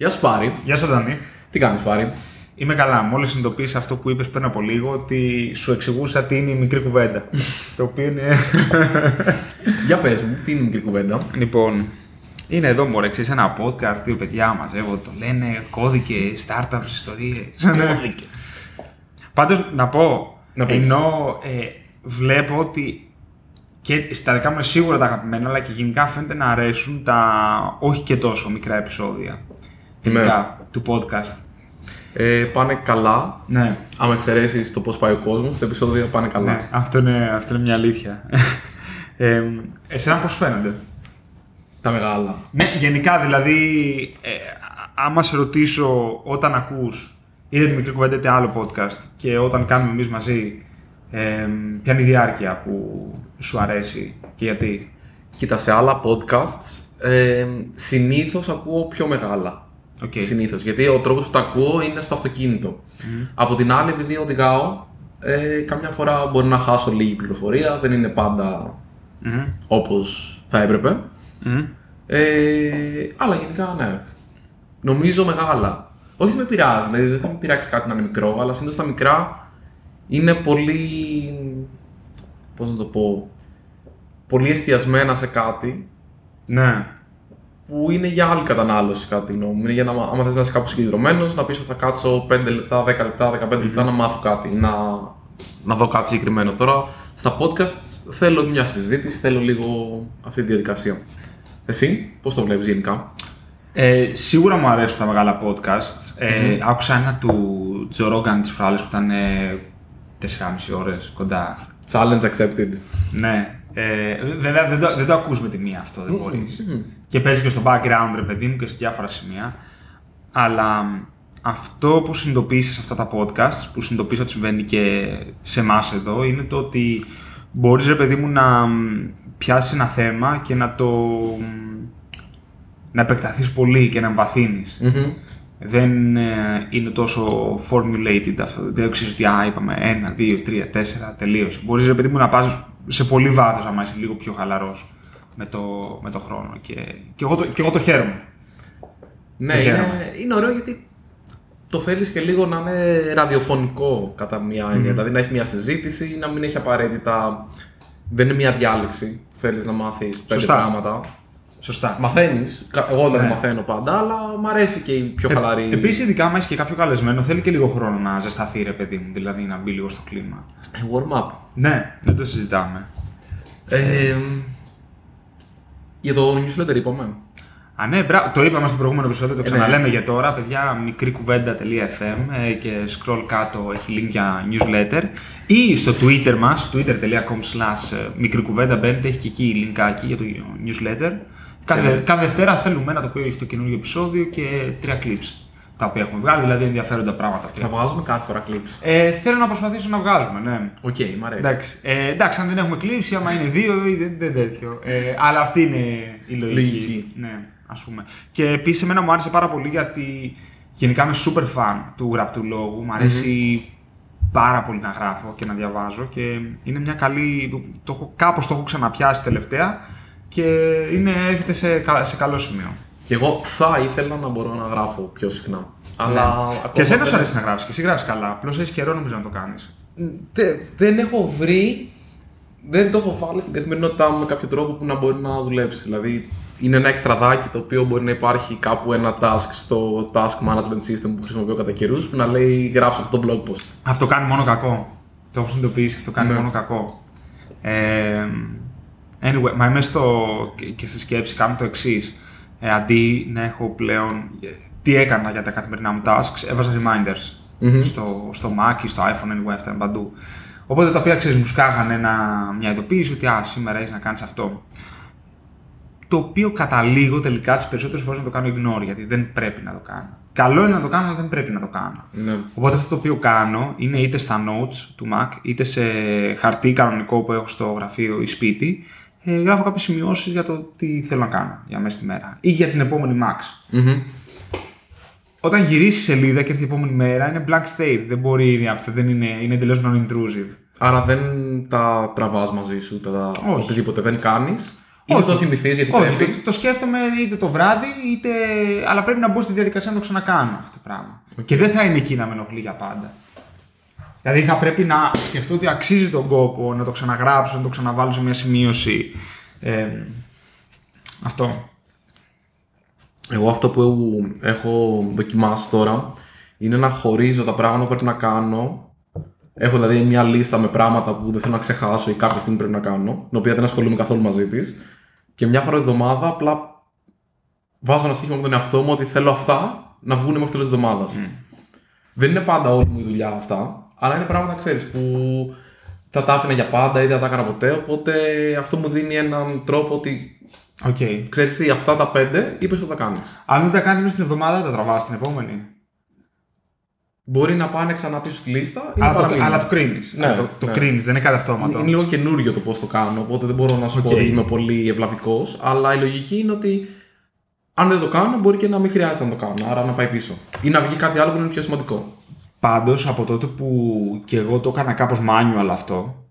Γεια σου Πάρη. Γεια σου, Δανή. Τι κάνεις Πάρη; Είμαι καλά. Μόλις συνειδητοποίησα αυτό που είπες πριν από λίγο, ότι σου εξηγούσα τι είναι η μικρή κουβέντα. το οποίο είναι. Για πες μου, τι είναι η μικρή κουβέντα; λοιπόν, είναι εδώ μου ξέρεις ένα podcast, δύο παιδιά μαζεύω, το λένε κώδικες, startups, ιστορίες. Κώδικες. Πάντως να πω, Να πεις. ενώ ε, βλέπω ότι και στα δικά μου είναι σίγουρα τα αγαπημένα, αλλά και γενικά φαίνεται να αρέσουν τα όχι και τόσο μικρά επεισόδια τελικά του podcast. Ε, πάνε καλά. Ναι. Άμα εξαιρέσεις το πώς πάει ο κόσμος, τα επεισόδια πάνε καλά. Ναι, αυτό είναι, αυτό είναι μια αλήθεια. ε, εσένα πώς φαίνονται; Τα μεγάλα. Ναι, γενικά δηλαδή, ε, α- άμα σε ρωτήσω όταν ακούς είτε τη μικρή κουβέντα είτε άλλο podcast και όταν κάνουμε εμείς μαζί, ε, ποια είναι η διάρκεια που σου αρέσει και γιατί; Κοίτα, σε άλλα podcasts ε, συνήθως ακούω πιο μεγάλα. Οκ. Συνήθως, γιατί ο τρόπος που τα ακούω είναι στο αυτοκίνητο. Από την άλλη, επειδή οδηγάω, ε, καμιά φορά μπορεί να χάσω λίγη πληροφορία, δεν είναι πάντα Μμμ. όπως θα έπρεπε. Μμμ. Ε, αλλά γενικά ναι. Νομίζω μεγάλα. Όχι δεν με πειράζει, δηλαδή δεν θα με πειράξει κάτι να είναι μικρό, αλλά συνήθως τα μικρά είναι πολύ. Πώς να το πω. Πολύ εστιασμένα σε κάτι Ναι. Που είναι για άλλη κατανάλωση, κατά τη γνώμη μου. Είναι για να, άμα θες να είσαι κάπου συγκεντρωμένος, να πεις ότι θα κάτσω 5 λεπτά, 10 λεπτά, 15 λεπτά να μάθω κάτι, να, να δω κάτι συγκεκριμένο. Τώρα στα podcasts θέλω μια συζήτηση, θέλω λίγο αυτή τη διαδικασία. Εσύ, πώς το βλέπεις γενικά; Ε, σίγουρα μου αρέσουν τα μεγάλα podcasts. Ε, Άκουσα ένα του Τζο Ρόγκαν τις προάλλες που ήταν ε, 4,5 ώρες κοντά. Challenge accepted. Ναι. Ε, βέβαια δεν το, δεν το ακούς με τη μία αυτό, δεν μπορείς. Και παίζει και στο background, ρε παιδί μου, και σε διάφορα σημεία. Αλλά μ, αυτό που συνειδητοποίησα σε αυτά τα podcasts, που συνειδητοποίησα ότι συμβαίνει και σε εμάς εδώ, είναι το ότι μπορείς, ρε παιδί μου, να μ, πιάσεις ένα θέμα και να το... μ, να επεκταθείς πολύ και να εμβαθύνεις. Μμμ. Δεν ε, είναι τόσο formulated αυτό. Δεν ξέρει ότι α, είπαμε ένα, δύο, τρία, τέσσερα, τελείωσε. Μπορείς ρε παιδί μου να πας σε πολύ βάθος, άμα είσαι λίγο πιο χαλαρός με το, με το χρόνο. Και, και, εγώ το, και εγώ το χαίρομαι. Ναι, Το είναι, χαίρομαι. είναι ωραίο γιατί το θέλεις και λίγο να είναι ραδιοφωνικό κατά μία έννοια. Δηλαδή να έχει μια συζήτηση, να μην έχει απαραίτητα. Δεν είναι μια διάλεξη που θέλεις να μάθεις πέντε Σωστά. πράγματα. Σωστά. Μαθαίνεις. Εγώ δηλαδή Ναι. μαθαίνω πάντα, αλλά μου αρέσει και η πιο χαλαρή. Επίσης, ειδικά άμα έχει και κάποιο καλεσμένο, θέλει και λίγο χρόνο να ζεσταθεί, ρε παιδί μου, δηλαδή να μπει λίγο στο κλίμα. Ε, Warm up. Ναι, δεν το συζητάμε. Ε, για το newsletter είπαμε. Α, ναι, μπρά... το είπαμε στο προηγούμενο επεισόδιο, το ναι. ξαναλέμε για τώρα. Παιδιά, μικρή ε, και scroll κάτω έχει link για newsletter. Ή στο Twitter μας, twitter.com slash ε, μικρή κουβέντα, μπαίνετε, έχει και εκεί linkάκι για το newsletter. Κάθε, Ναι. κάθε Δευτέρα στέλνουμε ένα το οποίο έχει το καινούργιο επεισόδιο και τρία clips τα οποία έχουμε βγάλει, δηλαδή ενδιαφέροντα πράγματα. Θα πλέον. βγάζουμε κάθε φορά clips. Ε, θέλω να προσπαθήσω να βγάζουμε, ναι. Οκ, μ' αρέσει. Εντάξει, ε, εντάξει, αν δεν έχουμε clips ή, άμα είναι δύο ή δεν, δεν τέτοιο. Ε, αλλά αυτή είναι η λογική. Λογική. Ναι, ας πούμε. Και επίσης, εμένα μου άρεσε πάρα πολύ γιατί γενικά είμαι super fan του γραπτού λόγου. Μου αρέσει πάρα πολύ να γράφω και να διαβάζω και είναι μια καλή. Το, το, έχω- κάπως το έχω ξαναπιάσει τελευταία και είναι, έρχεται σε, κα- σε καλό σημείο. Και εγώ θα ήθελα να μπορώ να γράφω πιο συχνά. Αλλά ακόμα Ναι. και εσένα σου δεν- αρέσει να γράφεις και εσύ γράφεις καλά. Απλώς έχεις καιρό νομίζω να το κάνεις. Τε- δεν έχω βρει. Δεν το έχω βάλει στην καθημερινότητά μου με κάποιο τρόπο που να μπορεί να δουλέψει. Δηλαδή, είναι ένα εξτραδάκι το οποίο μπορεί να υπάρχει κάπου ένα task στο task management system που χρησιμοποιώ κατά καιρούς που να λέει γράψε αυτό το blog post. Αυτό κάνει μόνο κακό. Το έχω συνειδητοποιήσει, αυτό κάνει Ναι. μόνο κακό. Ε, anyway, μα είμαι στο, και, και στη σκέψη κάνω το εξής. Ε, αντί να έχω πλέον. ε, Τι έκανα για τα καθημερινά μου tasks, έβαζα reminders Μμμ. στο, στο Mac ή στο iPhone, anyway, αυτά είναι παντού. Οπότε τα οποία ξέρεις, μου σκάγανε ένα, μια ειδοποίηση ότι α, σήμερα έχεις να κάνεις αυτό. Το οποίο καταλήγω τελικά τις περισσότερες φορές να το κάνω ignore γιατί δεν πρέπει να το κάνω. Καλό είναι να το κάνω, αλλά δεν πρέπει να το κάνω. Ναι. Οπότε αυτό το οποίο κάνω είναι είτε στα notes του Mac, είτε σε χαρτί κανονικό που έχω στο γραφείο ή σπίτι, ε, γράφω κάποιες σημειώσεις για το τι θέλω να κάνω για μέσα στη μέρα ή για την επόμενη Max. Μμμ. Όταν γυρίσεις σελίδα και έρθει η επόμενη μέρα είναι blank state. Δεν μπορεί αυτό, δεν είναι, είναι εντελώς non-intrusive. Άρα δεν τα τραβάς μαζί σου, τα Όχι. οτιδήποτε δεν κάνεις. Είτε Όχι. το θυμηθείς γιατί Όχι, πρέπει. το, το σκέφτομαι είτε το βράδυ, είτε. Αλλά πρέπει να μπω στη διαδικασία να το ξανακάνω αυτό το πράγμα. Και δεν θα είναι εκεί να με ενοχλεί για πάντα. Δηλαδή θα πρέπει να σκεφτώ ότι αξίζει τον κόπο να το ξαναγράψω, να το ξαναβάλω σε μια σημείωση. Ε, αυτό. Εγώ αυτό που έχω δοκιμάσει τώρα είναι να χωρίζω τα πράγματα που πρέπει να κάνω. Έχω δηλαδή μια λίστα με πράγματα που δεν θέλω να ξεχάσω ή κάποια στιγμή πρέπει να κάνω, την οποία δεν ασχολούμαι καθόλου μαζί της. Και μια φορά τη εβδομάδα απλά βάζω ένα στοίχημα με τον εαυτό μου ότι θέλω αυτά να βγουν μέχρι τέλος της εβδομάδας. Δεν είναι πάντα όλη μου η δουλειά αυτά, αλλά είναι πράγματα ξέρεις που θα τα άφηνα για πάντα ή δεν θα τα έκανα ποτέ. Οπότε αυτό μου δίνει έναν τρόπο ότι Οκ. ξέρεις τι, αυτά τα πέντε είπες ότι θα τα κάνεις. Αν δεν τα κάνεις μέσα στην εβδομάδα, δεν τα τραβάς την επόμενη. Μπορεί να πάνε ξανά πίσω στη λίστα ή να Αλλά το, παραμείνουν. αλλά το κρίνεις. Ναι, το το ναι. κρίνεις, δεν είναι κάτι αυτόματο. Είναι λίγο καινούριο το πώς το κάνω, οπότε δεν μπορώ να σου πω Οκ. ότι είμαι πολύ ευλαβικός. Αλλά η λογική είναι ότι αν δεν το κάνω, μπορεί και να μην χρειάζεται να το κάνω, άρα να πάει πίσω. Ή να βγει κάτι άλλο που είναι πιο σημαντικό. Πάντως από τότε που και εγώ το έκανα κάπως manual αυτό,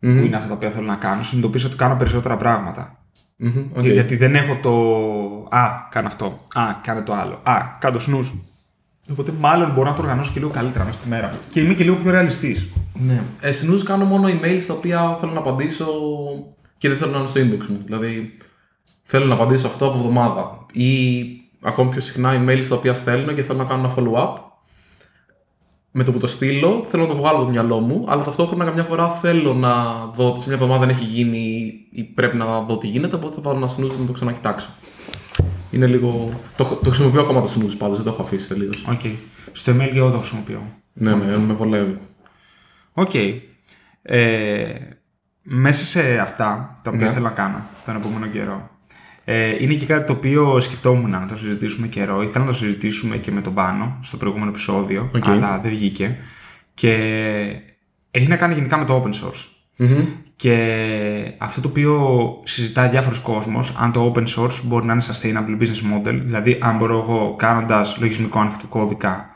που είναι αυτά τα οποία θέλω να κάνω, συνειδητοποίησα ότι κάνω περισσότερα πράγματα. Μμμ, οκ. Και- Γιατί δεν έχω το. Α, κάνω αυτό. Α, κάνε το άλλο. Α, κάνω το snooze. Οπότε μάλλον μπορώ να το οργανώσω και λίγο καλύτερα μέσα στη μέρα μου. Και είμαι και λίγο πιο ρεαλιστής. Ναι. Ε, συνήθως κάνω μόνο email στα οποία θέλω να απαντήσω και δεν θέλω να είναι στο inbox μου. Δηλαδή, θέλω να απαντήσω αυτό από εβδομάδα. Ή ακόμη πιο συχνά email στα οποία στέλνω και θέλω να κάνω ένα follow-up. Με το που το στείλω, θέλω να το βγάλω από το μυαλό μου, αλλά ταυτόχρονα καμιά φορά θέλω να δω ότι σε μια εβδομάδα δεν έχει γίνει ή πρέπει να δω τι γίνεται, οπότε θα βάλω ένα snooze να το ξανακοιτάξω. Είναι λίγο. Το, το χρησιμοποιώ ακόμα το snooze πάντως, δεν το έχω αφήσει τελείως. Οκ. Στο email και εγώ το χρησιμοποιώ. Ναι, ναι, με βολεύει. Οκ. Ε, μέσα σε αυτά τα οποία Ναι. θέλω να κάνω τον επόμενο καιρό. Ε, είναι και κάτι το οποίο σκεφτόμουν να το συζητήσουμε καιρό. Ήθελα να το συζητήσουμε και με τον Πάνο στο προηγούμενο επεισόδιο, Οκ. αλλά δεν βγήκε. Και έχει να κάνει γενικά με το open source. Μμμ. Και αυτό το οποίο συζητάει διάφορος κόσμος, αν το open source μπορεί να είναι sustainable business model, δηλαδή αν μπορώ εγώ κάνοντας λογισμικό ανοιχτό κώδικα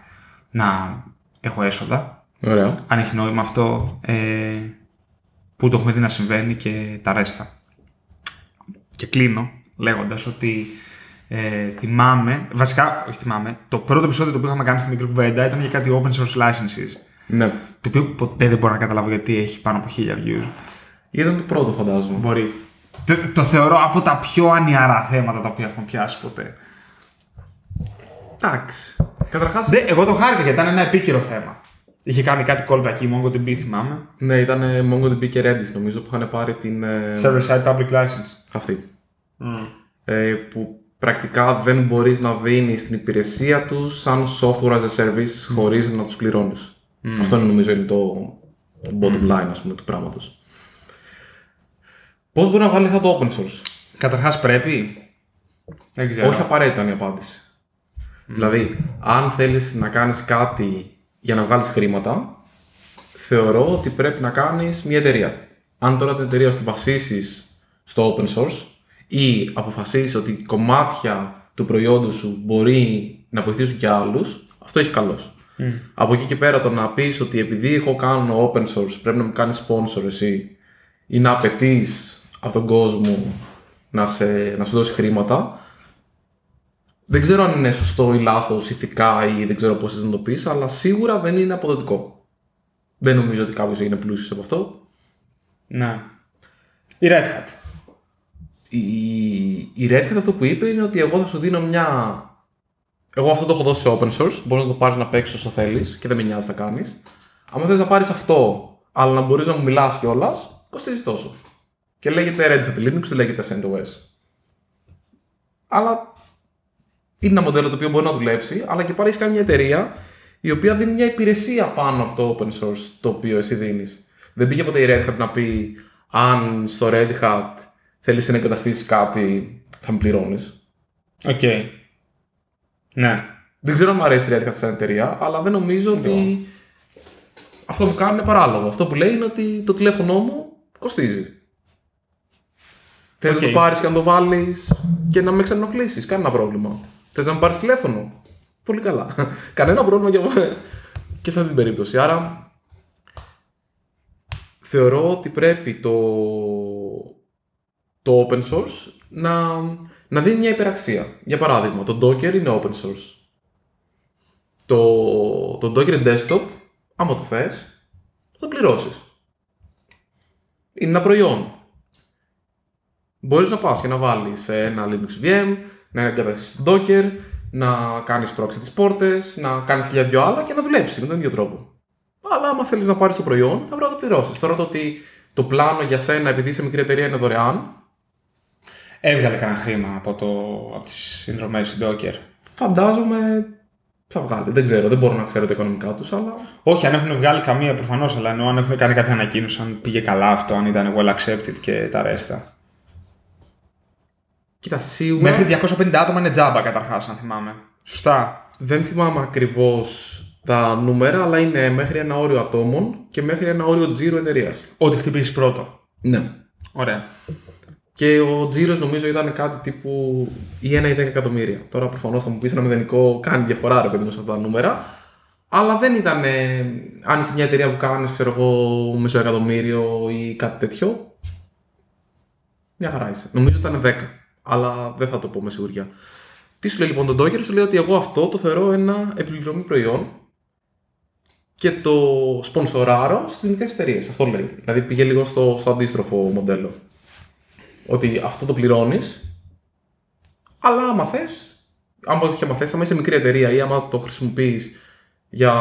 να έχω έσοδα, Ωραία. αν έχει νόημα αυτό, ε, που το έχουμε δει να συμβαίνει και τα ρέστα. Και κλείνω λέγοντας ότι ε, θυμάμαι, βασικά, όχι θυμάμαι, το πρώτο επεισόδιο το οποίο είχαμε κάνει στην μικρή κουβέντα ήταν για κάτι open source licenses, Ναι. το οποίο ποτέ δεν μπορώ να καταλάβω γιατί έχει πάνω από 1000 views. Ήταν το πρώτο, φαντάζομαι. Μπορεί. Το, το θεωρώ από τα πιο ανιαρά θέματα τα οποία έχουμε πιάσει ποτέ. Εντάξει. Καταρχά. Δε, εγώ το χάρηκα γιατί ήταν ένα επίκαιρο θέμα. Είχε κάνει κάτι callback εκεί, MongoDB θυμάμαι. Ναι, ήταν MongoDB και Redis νομίζω που είχαν πάρει την. ε, Server side public license. αυτή. Ε, που πρακτικά δεν μπορείς να δίνεις την υπηρεσία τους σαν software as a service χωρίς να τους πληρώνεις. Αυτό είναι, νομίζω είναι το, το bottom line ας πούμε, του πράγματος. Πώς μπορεί να βάλει αυτό το open source; Καταρχάς πρέπει; Δεν ξέρω. Όχι απαραίτητα είναι η απάντηση. Δηλαδή, αν θέλεις να κάνεις κάτι για να βγάλεις χρήματα, θεωρώ ότι πρέπει να κάνεις μια εταιρεία. Αν τώρα την εταιρεία σου τη βασίσεις στο open source ή αποφασίσεις ότι κομμάτια του προϊόντος σου μπορεί να βοηθήσουν και άλλους, αυτό έχει καλώς. Από εκεί και πέρα το να πεις ότι επειδή εγώ κάνω open source πρέπει να μου κάνεις sponsor εσύ ή να απαιτείς από τον κόσμο να, σε, να σου δώσει χρήματα, δεν ξέρω αν είναι σωστό ή λάθος ηθικά ή δεν ξέρω πώς να το πεις, αλλά σίγουρα δεν είναι αποδοτικό. Δεν νομίζω ότι κάποιος έγινε πλούσιος από αυτό. Ναι. Η Red Hat. Η, η Red Hat αυτό που είπε είναι ότι εγώ θα σου δίνω μια. Εγώ αυτό το έχω δώσει σε open source. Μπορείς να το πάρεις να παίξεις όσο θέλεις και δεν με νοιάζει να κάνεις. Αν θες να πάρεις αυτό, αλλά να μπορείς να μου μιλάς κιόλας, κοστίζει τόσο. Και λέγεται Red Hat Linux, δεν λέγεται CentOS. Αλλά είναι ένα μοντέλο το οποίο μπορεί να δουλέψει, αλλά και πάλι έχει κάνει μια εταιρεία η οποία δίνει μια υπηρεσία πάνω από το open source το οποίο εσύ δίνεις. Δεν πήγε ποτέ η Red Hat να πει αν στο Red Hat θέλεις να εγκαταστήσεις κάτι, θα με πληρώνεις. Οκ. Ναι. Δεν ξέρω αν μου αρέσει η Red Hat σαν εταιρεία, αλλά δεν νομίζω ότι αυτό που κάνουν είναι παράλογο. Αυτό που λέει είναι ότι το τηλέφωνό μου κοστίζει. Θες Οκ. να το πάρεις και να το βάλεις και να μη με ενοχλήσεις. Κανένα πρόβλημα. Θες να μου πάρεις τηλέφωνο. Πολύ καλά. Κανένα πρόβλημα για... και σε αυτή την περίπτωση. Άρα θεωρώ ότι πρέπει το, το open source να, να δίνει μια υπεραξία. Για παράδειγμα, το Docker είναι open source. Το, το Docker desktop, άμα το θες, θα το πληρώσεις. Είναι ένα προϊόν. Μπορείς να πας και να βάλεις ένα Linux VM, να εγκαταστήσεις το Docker, να κάνεις πρόξη τις πόρτες, να κάνεις χιλιά δυο άλλα και να δουλέψεις με τον ίδιο τρόπο. Αλλά άμα θέλεις να πάρεις το προϊόν, θα πρέπει να το πληρώσεις. Τώρα το ότι το πλάνο για σένα, επειδή είσαι μικρή εταιρεία, είναι δωρεάν, Έβγαλε κανένα χρήμα από, το, από τις συνδρομές Docker. φαντάζομαι θα βγάλει. Δεν ξέρω, δεν μπορώ να ξέρω τα οικονομικά τους, αλλά Όχι, αν έχουν βγάλει καμία προφανώς, αλλά εννοώ αν έχουν κάνει κάποια ανακοίνωση, αν πήγε καλά αυτό, αν ήταν well accepted και τα ρέστα. κοίτα σίγουρα Μέχρι 250 άτομα είναι τζάμπα καταρχάς, αν θυμάμαι. Σωστά. δεν θυμάμαι ακριβώς τα νούμερα, αλλά είναι μέχρι ένα όριο ατόμων και μέχρι ένα όριο τζίρου εταιρείας. Ό,τι χτυπήσεις πρώτο. Ναι. Ωραία. Και ο τζίρος νομίζω ήταν κάτι τύπου ή 1 ή 10 εκατομμύρια. Τώρα προφανώς θα μου πεις ένα μηδενικό κάνει διαφορά ρε παιδί μου σε αυτά τα νούμερα. Αλλά δεν ήταν. ε, αν είσαι μια εταιρεία που κάνεις, ξέρω εγώ, μισό εκατομμύριο ή κάτι τέτοιο. Μια χαρά είσαι. Νομίζω ήταν 10. Αλλά δεν θα το πω με σιγουριά. Τι σου λέει λοιπόν το Docker, σου λέει ότι εγώ αυτό το θεωρώ ένα επιπληρωμή προϊόν και το σπονσοράρω στις μικρές εταιρείες. Αυτό λέει. Δηλαδή πήγε λίγο στο, στο αντίστροφο μοντέλο. Ότι αυτό το πληρώνεις, αλλά άμα θες, άμα όχι άμα θες, άμα είσαι μικρή εταιρεία ή άμα το χρησιμοποιείς για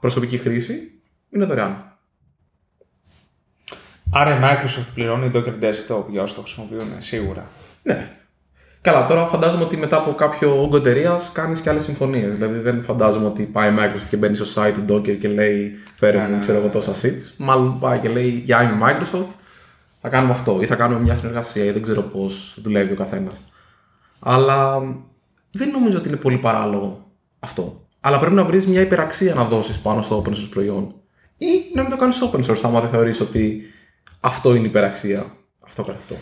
προσωπική χρήση, είναι δωρεάν. Άρα η Microsoft πληρώνει Docker Desktop για όσοι το χρησιμοποιούν, σίγουρα. Ναι. Καλά, τώρα φαντάζομαι ότι μετά από κάποιο όγκο εταιρείας κάνεις και άλλες συμφωνίες. Δηλαδή δεν φαντάζομαι ότι πάει η Microsoft και μπαίνει στο site του Docker και λέει φέρε Ναι, μου ναι, ξέρω εγώ τόσα seats. Μάλλον πάει και λέει Γεια είμαι Microsoft, θα κάνουμε αυτό ή θα κάνουμε μια συνεργασία ή δεν ξέρω πώς δουλεύει ο καθένας. Αλλά δεν νομίζω ότι είναι πολύ παράλογο αυτό. Αλλά πρέπει να βρεις μια υπεραξία να δώσεις πάνω στο open source προϊόν. Ή να μην το κάνεις open source, άμα δεν θεωρείς ότι αυτό είναι υπεραξία. Αυτό καθ' αυτό.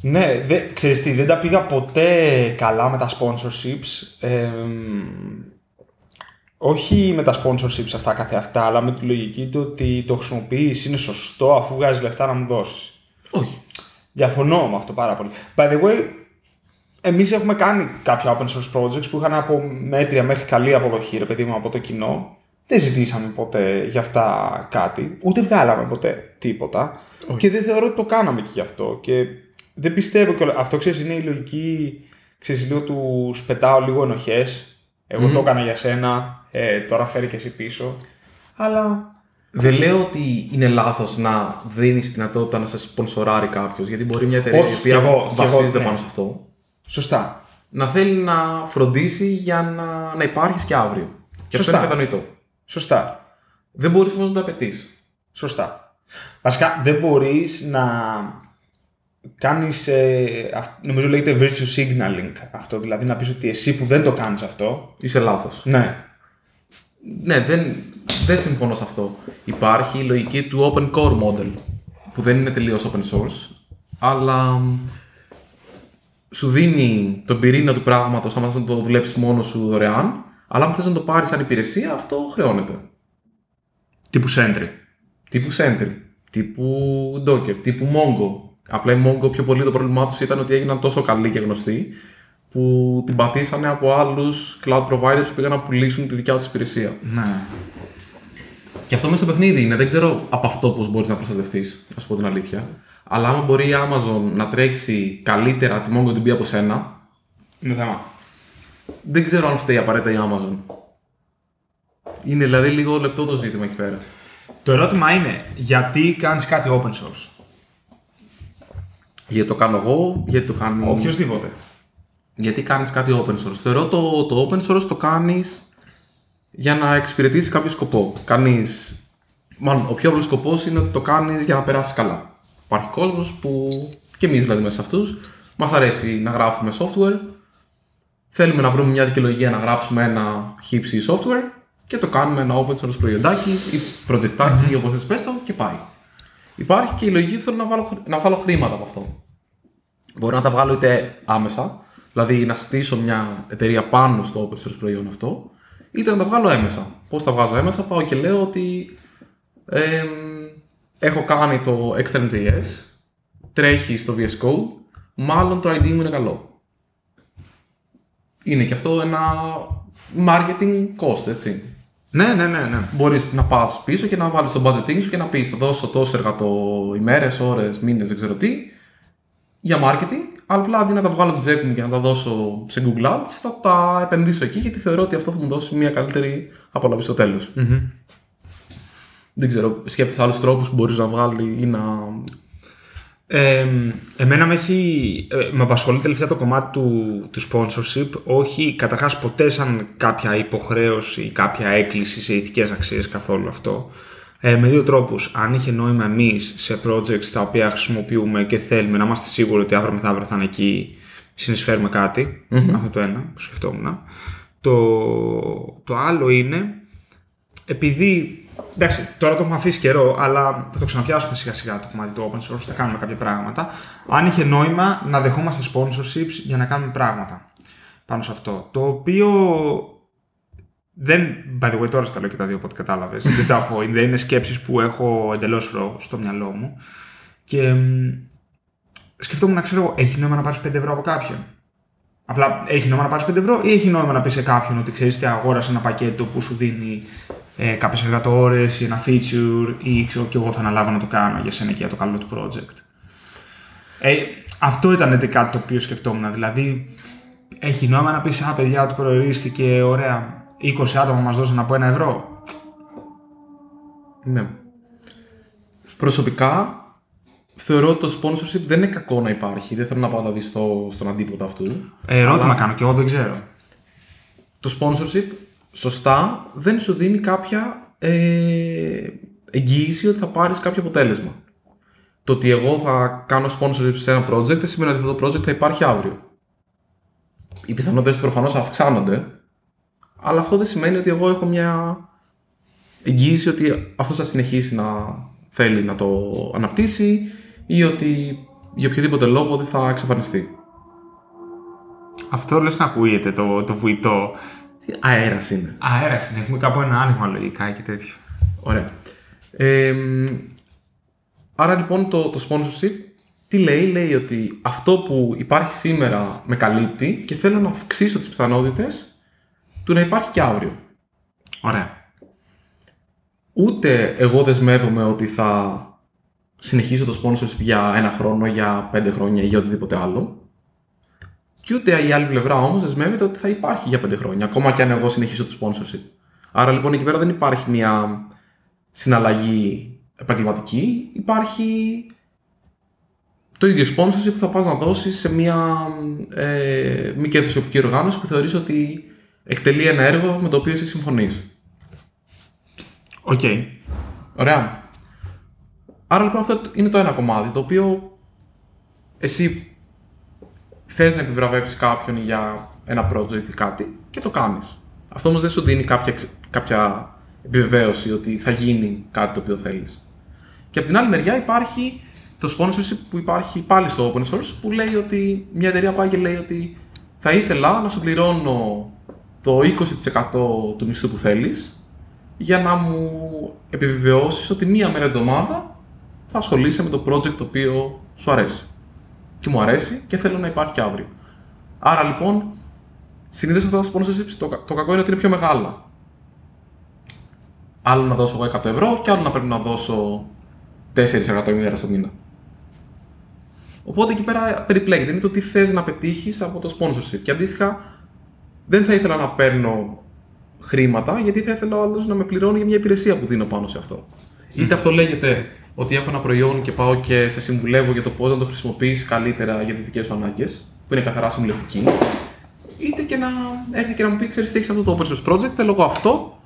Ναι, δε, ξέρεις τι, δεν τα πήγα ποτέ καλά με τα sponsorships. εμ, όχι με τα sponsorships αυτά καθε αυτά, αλλά με τη λογική του ότι το χρησιμοποιείς είναι σωστό αφού βγάζεις λεφτά να μου δώσεις. Όχι. Διαφωνώ με αυτό πάρα πολύ. By the way, εμείς έχουμε κάνει κάποια open source projects που είχαν από μέτρια μέχρι καλή αποδοχή, ρε παιδί μου, από το κοινό. Δεν ζητήσαμε ποτέ για αυτά κάτι, ούτε βγάλαμε ποτέ τίποτα. Και δεν θεωρώ ότι το κάναμε και γι' αυτό. Και δεν πιστεύω και Αυτό ξέρεις, είναι η λογική. Ξέρεις, λίγο του πετάω λίγο ενοχές. Εγώ το έκανα για σένα, ε, τώρα φέρει και εσύ πίσω. Αλλά Δεν λέω ότι είναι λάθος να δίνεις τη δυνατότητα να σε σπονσοράρει κάποιος, γιατί μπορεί μια εταιρεία Όχι, η οποία κι εγώ- κι εγώ, βασίζεται ναι. πάνω σε αυτό σωστά. να θέλει να φροντίσει για να, να υπάρχεις και αύριο. Και αυτό Σωστά. είναι κατανοητό. Σωστά. Δεν μπορείς όμως να το απαιτείς. Σωστά. Βασικά δεν μπορείς να κάνεις, ε, αυ- νομίζω λέγεται virtue signaling αυτό, δηλαδή να πεις ότι εσύ που δεν το κάνεις αυτό, Είσαι λάθος. ναι, Ναι, δεν, δεν συμφωνώ σε αυτό. Υπάρχει η λογική του open core model, που δεν είναι τελείως open source, αλλά μ, σου δίνει τον πυρήνα του πράγματος άμα θες να το δουλέψεις μόνος σου δωρεάν, αλλά αν θες να το πάρεις σαν υπηρεσία, αυτό χρεώνεται. τύπου Sentry. Τύπου Sentry, τύπου Docker, τύπου Mongo. Απλά η Mongo πιο πολύ το πρόβλημά τους ήταν ότι έγιναν τόσο καλοί και γνωστοί που την πατήσανε από άλλους cloud providers που πήγαν να πουλήσουν τη δικιά τους υπηρεσία. Ναι. Και αυτό μέσα στο παιχνίδι είναι. Δεν ξέρω από αυτό πώς μπορείς να προστατευτείς, να σου πω την αλήθεια. Αλλά άμα μπορεί η Amazon να τρέξει καλύτερα τη MongoDB από σένα, Είναι θέμα. δεν ξέρω αν φταίει απαραίτητα η Amazon. Είναι δηλαδή λίγο λεπτό το ζήτημα εκεί πέρα. Το ερώτημα είναι, γιατί κάνεις κάτι open source; Γιατί το κάνω εγώ, γιατί το κάνει. Οποιοςδήποτε. Γιατί κάνεις κάτι open source. Θεωρώ το, το open source το κάνεις για να εξυπηρετήσει κάποιο σκοπό. Κάνει. Μάλλον, ο πιο απλός σκοπός είναι ότι το κάνεις για να περάσεις καλά. Υπάρχει κόσμος που. και εμεί δηλαδή μέσα σε αυτούς. Μας αρέσει να γράφουμε software. Θέλουμε να βρούμε μια δικαιολογία να γράψουμε ένα χύψη software και το κάνουμε ένα open source προϊοντάκι ή projectάκι, όπως θες πες το, και πάει. Υπάρχει και η λογική ότι θέλω να βάλω, χρ- να βγάλω χρήματα από αυτό. Μπορώ να τα βγάλω είτε άμεσα, δηλαδή να στήσω μια εταιρεία πάνω στο open source προϊόν αυτό, είτε να τα βγάλω έμεσα. Πώς τα βγάζω έμεσα, πάω και λέω ότι εμ, έχω κάνει το Extern.js, τρέχει στο VS Code, μάλλον το ID μου είναι καλό. Είναι και αυτό ένα marketing cost, έτσι. Ναι, ναι, ναι. ναι. Μπορείς να πας πίσω και να βάλεις το budgeting σου και να πεις: Θα δώσω τόσο εργατοημέρε, ώρες, μήνες, δεν ξέρω τι, για marketing. Αλλά απλά αντί να τα βγάλω από την τσέπη μου και να τα δώσω σε Google Ads, θα τα επενδύσω εκεί γιατί θεωρώ ότι αυτό θα μου δώσει μια καλύτερη απολαυή στο τελο Δεν ξέρω, σκέφτεσαι άλλους τρόπους που μπορείς να βγάλει ή να. Ε, εμένα με, έχει, ε, με απασχολεί τελευταία το κομμάτι του, του sponsorship, όχι καταρχάς ποτέ σαν κάποια υποχρέωση ή κάποια έκκληση σε ηθικές αξίες καθόλου αυτό. Ε, με δύο τρόπους. Αν είχε νόημα εμείς σε projects τα οποία χρησιμοποιούμε και θέλουμε να είμαστε σίγουροι ότι αύριο μεθαύριο θα είναι εκεί, συνεισφέρουμε κάτι. Αυτό το ένα που σκεφτόμουν. Το, το άλλο είναι επειδή. Εντάξει, τώρα το έχουμε αφήσει καιρό, αλλά θα το ξαναπιάσουμε σιγά σιγά το κομμάτι του open source, θα κάνουμε κάποια πράγματα. Αν είχε νόημα να δεχόμαστε sponsorships για να κάνουμε πράγματα πάνω σε αυτό. Το οποίο δεν, by the way, τώρα στα λέω και τα δύο από ό,τι κατάλαβες. δεν τα έχω. Δεν είναι σκέψεις που έχω εντελώς στο μυαλό μου. Και σκεφτόμουν να ξέρω, έχει νόημα να πάρεις 5 ευρώ από κάποιον; Απλά έχει νόημα να πάρεις 5 ευρώ ή έχει νόημα να πεις σε κάποιον ότι ξέρεις τι αγόρασε ένα πακέτο που σου δίνει ε, κάποιες εργατόρες ή ένα feature ή ξέρω και εγώ θα αναλάβω να το κάνω για σένα και για το καλό του project. Ε, αυτό ήταν κάτι το οποίο σκεφτόμουν. Δηλαδή, έχει νόημα να πεις: Α, παιδιά, του προορίστηκε, ωραία, 20 άτομα μας δώσαν από ένα ευρώ. Ναι. Προσωπικά θεωρώ ότι το sponsorship δεν είναι κακό να υπάρχει. Δεν θέλω να πάω να δεις στο, στον αντίποτα αυτού. Ε, ερώτημα κάνω και εγώ δεν ξέρω. Το sponsorship σωστά δεν σου δίνει κάποια ε, εγγύηση ότι θα πάρεις κάποιο αποτέλεσμα. Το ότι εγώ θα κάνω sponsorship σε ένα project δεν σημαίνει ότι αυτό το project θα υπάρχει αύριο. Οι πιθανότητες προφανώς αυξάνονται, αλλά αυτό δεν σημαίνει ότι εγώ έχω μια εγγύηση ότι αυτός θα συνεχίσει να θέλει να το αναπτύσσει ή ότι για οποιοδήποτε λόγο δεν θα εξαφανιστεί. Αυτό λες να ακούγεται το, το βουητό. Αέρας είναι. Αέρας είναι. Έχουμε κάπου ένα άνοιγμα λογικά και τέτοιο. Ωραία. άρα λοιπόν το, το sponsorship τι λέει, λέει ότι αυτό που υπάρχει σήμερα με καλύπτει και θέλω να αυξήσω τις πιθανότητες του να υπάρχει και αύριο. Ωραία. Ούτε εγώ δεσμεύομαι ότι θα συνεχίσω το sponsorship για ένα χρόνο, για πέντε χρόνια ή για οτιδήποτε άλλο. Και ούτε η άλλη πλευρά όμως δεσμεύεται ότι θα υπάρχει για πέντε χρόνια, ακόμα και αν εγώ συνεχίσω το sponsorship. Άρα λοιπόν εκεί πέρα δεν υπάρχει μια συναλλαγή επαγγελματική, υπάρχει το ίδιο sponsorship που θα πας να δώσεις σε μια ε, μη κερδοσκοπική οργάνωση που θεωρείς ότι εκτελεί ένα έργο με το οποίο εσύ συμφωνείς. Οκ. Ωραία. Άρα λοιπόν αυτό είναι το ένα κομμάτι, το οποίο εσύ θες να επιβραβεύσεις κάποιον για ένα project ή κάτι και το κάνεις. Αυτό όμως δεν σου δίνει κάποια, κάποια επιβεβαίωση ότι θα γίνει κάτι το οποίο θέλεις. Και από την άλλη μεριά υπάρχει το sponsorship που υπάρχει πάλι στο open source που λέει ότι μια εταιρεία πάει και λέει ότι θα ήθελα να σου πληρώνω το 20% του μισθού που θέλεις για να μου επιβεβαιώσεις ότι μία μέρα εβδομάδα θα ασχολείσαι με το project το οποίο σου αρέσει. Και μου αρέσει και θέλω να υπάρχει και αύριο. Άρα λοιπόν, συνήθως αυτά τα sponsorships το, το κακό είναι ότι είναι πιο μεγάλα. Άλλο να δώσω εγώ 100 ευρώ και άλλο να πρέπει να δώσω 4 ημέρα στο μήνα. Οπότε εκεί πέρα περιπλέκεται. Είναι το τι θες να πετύχεις από το sponsorship. Και αντίστοιχα, δεν θα ήθελα να παίρνω χρήματα, γιατί θα ήθελα ο άλλος να με πληρώνει για μια υπηρεσία που δίνω πάνω σε αυτό. Είτε αυτό λέγεται ότι έχω ένα προϊόν και πάω και σε συμβουλεύω για το πώς να το χρησιμοποιήσει καλύτερα για τις δικές σου ανάγκες, που είναι καθαρά συμβουλευτική. Είτε και να έρθει και να μου πει: Ξέρεις τι έχεις αυτό το open source project, θέλω εγώ αυτό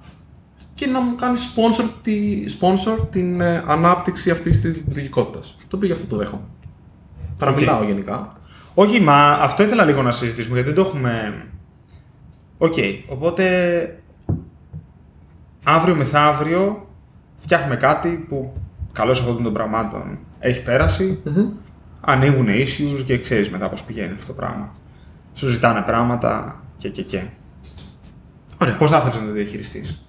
και να μου κάνει sponsor, τη, sponsor την ε, ανάπτυξη αυτής της λειτουργικότητας. Το οποίο γι' αυτό το δέχομαι. Παραμιλάω okay. γενικά. Όχι, μα αυτό ήθελα λίγο να συζητήσουμε γιατί δεν το έχουμε Οκ, οπότε αύριο μεθαύριο φτιάχνουμε κάτι που καλώς έχω των πραγμάτων έχει πέρασει, mm-hmm. ανοίγουν issues και ξέρεις μετά πώς πηγαίνει αυτό το πράγμα. Σου ζητάνε πράγματα και και και. Ωραία. Πώς θα ήθελες να το διαχειριστείς;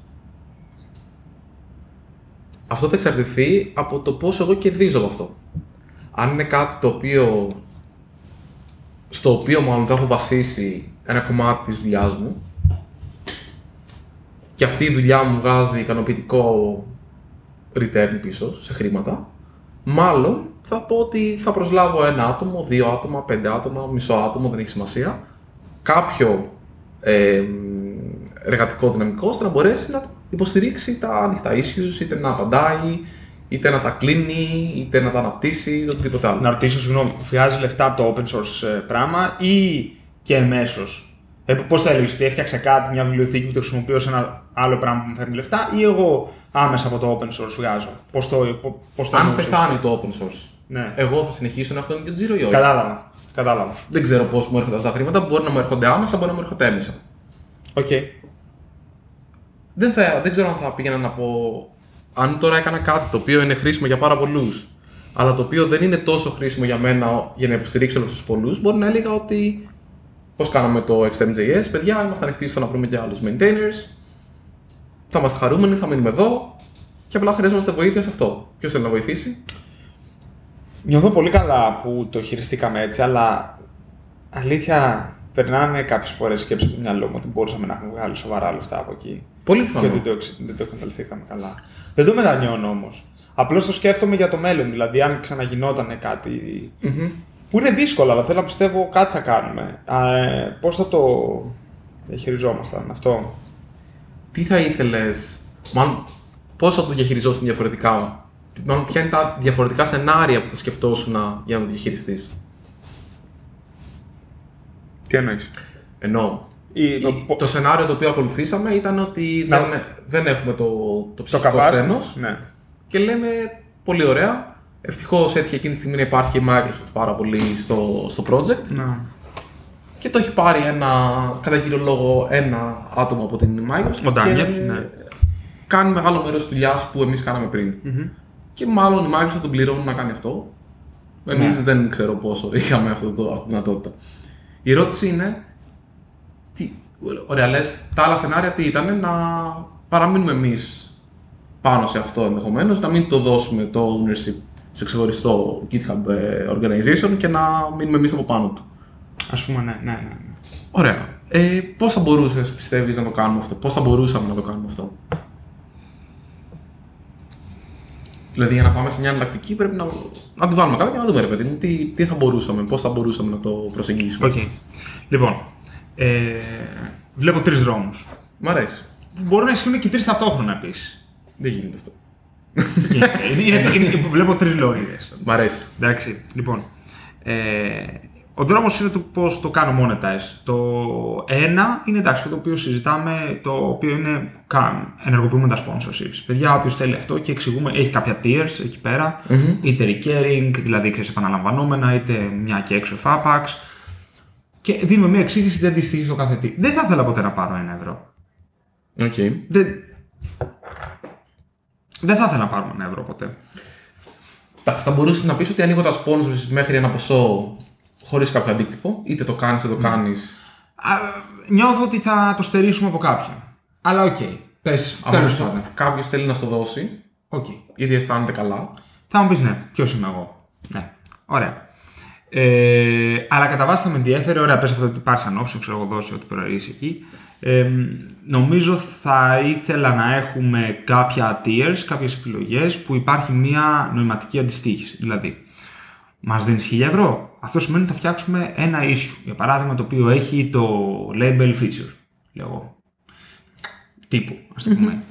Αυτό θα εξαρτηθεί από το πόσο εγώ κερδίζω από αυτό. Αν είναι κάτι το οποίο στο οποίο μάλλον θα έχω βασίσει ένα κομμάτι της δουλειάς μου. Και αυτή η δουλειά μου βγάζει ικανοποιητικό return πίσω σε χρήματα, μάλλον θα πω ότι θα προσλάβω ένα άτομο, δύο άτομα, πέντε άτομα, μισό άτομο, δεν έχει σημασία, κάποιο ε, εργατικό δυναμικό ώστε να μπορέσει να υποστηρίξει τα ανοιχτά issues, είτε να απαντάει, είτε να τα κλείνει, είτε να τα αναπτύσσει, είτε οτιδήποτε άλλο. Να ρωτήσω, συγγνώμη, βγάζει λεφτά από το open source ε, πράγμα ή και εμέσως; Ε, Πώς θα έλεγε, ότι έφτιαξα κάτι, μια βιβλιοθήκη που το χρησιμοποιώ σε ένα άλλο πράγμα που μου φέρνει λεφτά, ή εγώ άμεσα από το open source βγάζω; Πώς το, πώς το Αν εννοούσες; πεθάνει το open source, Ναι. εγώ θα συνεχίσω να έχω τον ίδιο τζίρο ή όχι; Κατάλαβα. Κατάλαβα. Δεν ξέρω πώς μου έρχονται αυτά τα χρήματα. Μπορεί να μου έρχονται άμεσα, μπορεί να μου έρχονται έμεσα. Οκ. Δεν, θα, δεν ξέρω αν θα πήγαινα να πω. Αν τώρα έκανα κάτι το οποίο είναι χρήσιμο για πάρα πολλούς, αλλά το οποίο δεν είναι τόσο χρήσιμο για μένα για να υποστηρίξω όλους τους πολλούς, μπορεί να έλεγα ότι. Πώς κάναμε το Extend.js, παιδιά, είμαστε ανοιχτοί στο να βρούμε και άλλους maintainers. Θα είμαστε χαρούμενοι, θα μείνουμε εδώ και απλά χρειαζόμαστε βοήθεια σε αυτό. Ποιος θέλει να βοηθήσει; Νιώθω πολύ καλά που το χειριστήκαμε έτσι, αλλά αλήθεια περνάνε κάποιες φορές σκέψεις από το μυαλό μου ότι μπορούσαμε να έχουμε βγάλει σοβαρά λεφτά από εκεί. Πολύ Και πιθανό. δεν το, εξ- δεν το εκμεταλλευτήκαμε καλά. Δεν το μετανιώνω όμως. Απλώς το σκέφτομαι για το μέλλον. Δηλαδή, αν ξαναγινόταν κάτι. Μμμ. που είναι δύσκολο, αλλά θέλω να πιστεύω κάτι θα κάνουμε. Ε, Πώς θα το διαχειριζόμασταν αυτό; Τι θα ήθελες, μάλλον πώς θα το διαχειριζόσουν διαφορετικά, μάλλον ποια είναι τα διαφορετικά σενάρια που θα σκεφτόσουν για να το διαχειριστείς; Τι εννοείς; Ενώ Ή, το, η- το σενάριο το οποίο ακολουθήσαμε ήταν ότι Να- δεν, δεν έχουμε το, το το ψυχικό καπάς. σθένος Ναι. και λέμε πολύ ωραία. Ευτυχώς έτυχε εκείνη τη στιγμή να υπάρχει και η Microsoft πάρα πολύ στο, στο project Να. και το έχει πάρει ένα, κατά κύριο λόγο ένα άτομο από την Microsoft Ο Ντάνιεφ, και ναι. κάνει μεγάλο μέρος της δουλειάς που εμείς κάναμε πριν. Και μάλλον η Microsoft τον πληρώνει να κάνει αυτό. Εμείς Ναι. δεν ξέρω πόσο είχαμε αυτό το, αυτή τη δυνατότητα. Η ερώτηση είναι. Τι, ωραία, λες, τα άλλα σενάρια τι ήταν να παραμείνουμε εμείς πάνω σε αυτό ενδεχομένως, να μην το δώσουμε το ownership σε ξεχωριστό GitHub ε, organization και να μείνουμε εμείς από πάνω του. Α πούμε, ναι, ναι, ναι. ναι. Ωραία. Ε, Πώς θα μπορούσες, πιστεύεις, να το κάνουμε αυτό, Πώς θα μπορούσαμε να το κάνουμε αυτό; Δηλαδή, για να πάμε σε μια εναλλακτική, πρέπει να, να τη βάλουμε κάτω και να δούμε, ρε παιδί μου, τι, τι θα μπορούσαμε, πώς θα μπορούσαμε να το προσεγγίσουμε. Οκ. Λοιπόν, ε, βλέπω τρεις δρόμους. Μ' αρέσει. Μπορεί να ισχύουν και τρεις ταυτόχρονα επίσης. Δεν γίνεται αυτό. είναι, είναι, είναι, βλέπω τρεις λωρίδε. Μ' αρέσει. Εντάξει, λοιπόν. Ε, ο δρόμος είναι το πώς το κάνω monetize. Το ένα είναι εντάξει, αυτό το οποίο συζητάμε, το οποίο είναι κα- ενεργοποιούμε τα sponsorships. Παιδιά, όποιος θέλει αυτό και εξηγούμε, έχει κάποια tiers εκεί πέρα, είτε recurring, δηλαδή ξέρεις επαναλαμβανόμενα, είτε μια και έξω FAPAX. Και δίνουμε μια εξήγηση τι αντιστοιχεί στο κάθε τι. Δεν θα ήθελα ποτέ να πάρω ένα ευρώ. Οκ. Δεν, δεν θα ήθελα να πάρουμε ένα ευρώ ποτέ. Εντάξει, θα μπορούσες να πεις ότι ανοίγω τα sponsors μέχρι ένα ποσό χωρίς κάποιο αντίκτυπο; Είτε το κάνεις είτε το κάνεις. Α, νιώθω ότι θα το στερήσουμε από κάποιον. Αλλά οκ. Πες, τέλος πάντων. κάποιος θέλει να στο δώσει, Οκ. ήδη αισθάνεται καλά. Θα μου πεις ναι, ποιος είμαι εγώ. Ναι, ωραία. Ε, αλλά κατά βάση θα με ενδιαφέρει, ωραία, πες αυτό ότι πάρεις σαν option, ξέρω εγώ, δώσει ό,τι προορίσει εκεί. Ε, νομίζω θα ήθελα να έχουμε κάποια tiers, κάποιες επιλογές που υπάρχει μια νοηματική αντιστοίχηση. Δηλαδή, μας δίνεις 1000 ευρώ, αυτό σημαίνει ότι θα φτιάξουμε ένα issue. Για παράδειγμα, το οποίο έχει το label feature, λέω εγώ. Τύπου, ας το πούμε.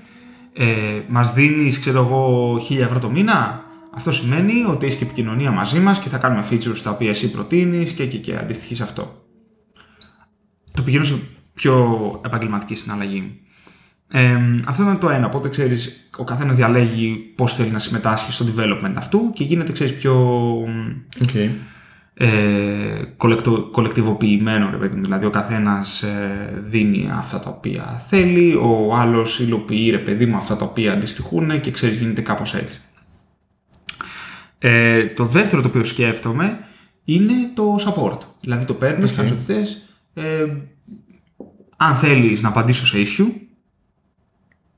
ε, μας δίνεις, ξέρω εγώ, 1000 ευρώ το μήνα, αυτό σημαίνει ότι έχει και επικοινωνία μαζί μας και θα κάνουμε features τα οποία εσύ προτείνεις και, και, και αντιστοιχείς σε αυτό. Το πηγαίνω σε πιο επαγγελματική συναλλαγή. Ε, αυτό είναι το ένα. Οπότε ξέρεις, ο καθένας διαλέγει πώς θέλει να συμμετάσχει στο development αυτού και γίνεται ξέρεις, πιο Okay. ε, κολεκτο- κολεκτιβοποιημένο, ρε παιδί μου. Δηλαδή, ο καθένας ε, δίνει αυτά τα οποία θέλει, ο άλλος υλοποιεί, ρε παιδί μου, αυτά τα οποία αντιστοιχούν και ξέρεις, γίνεται κάπως έτσι. Ε, το δεύτερο το οποίο σκέφτομαι είναι το support. Δηλαδή, το παίρνεις, Οκ. κάνεις ό,τι θες, ε, αν θέλεις να απαντήσω σε issue,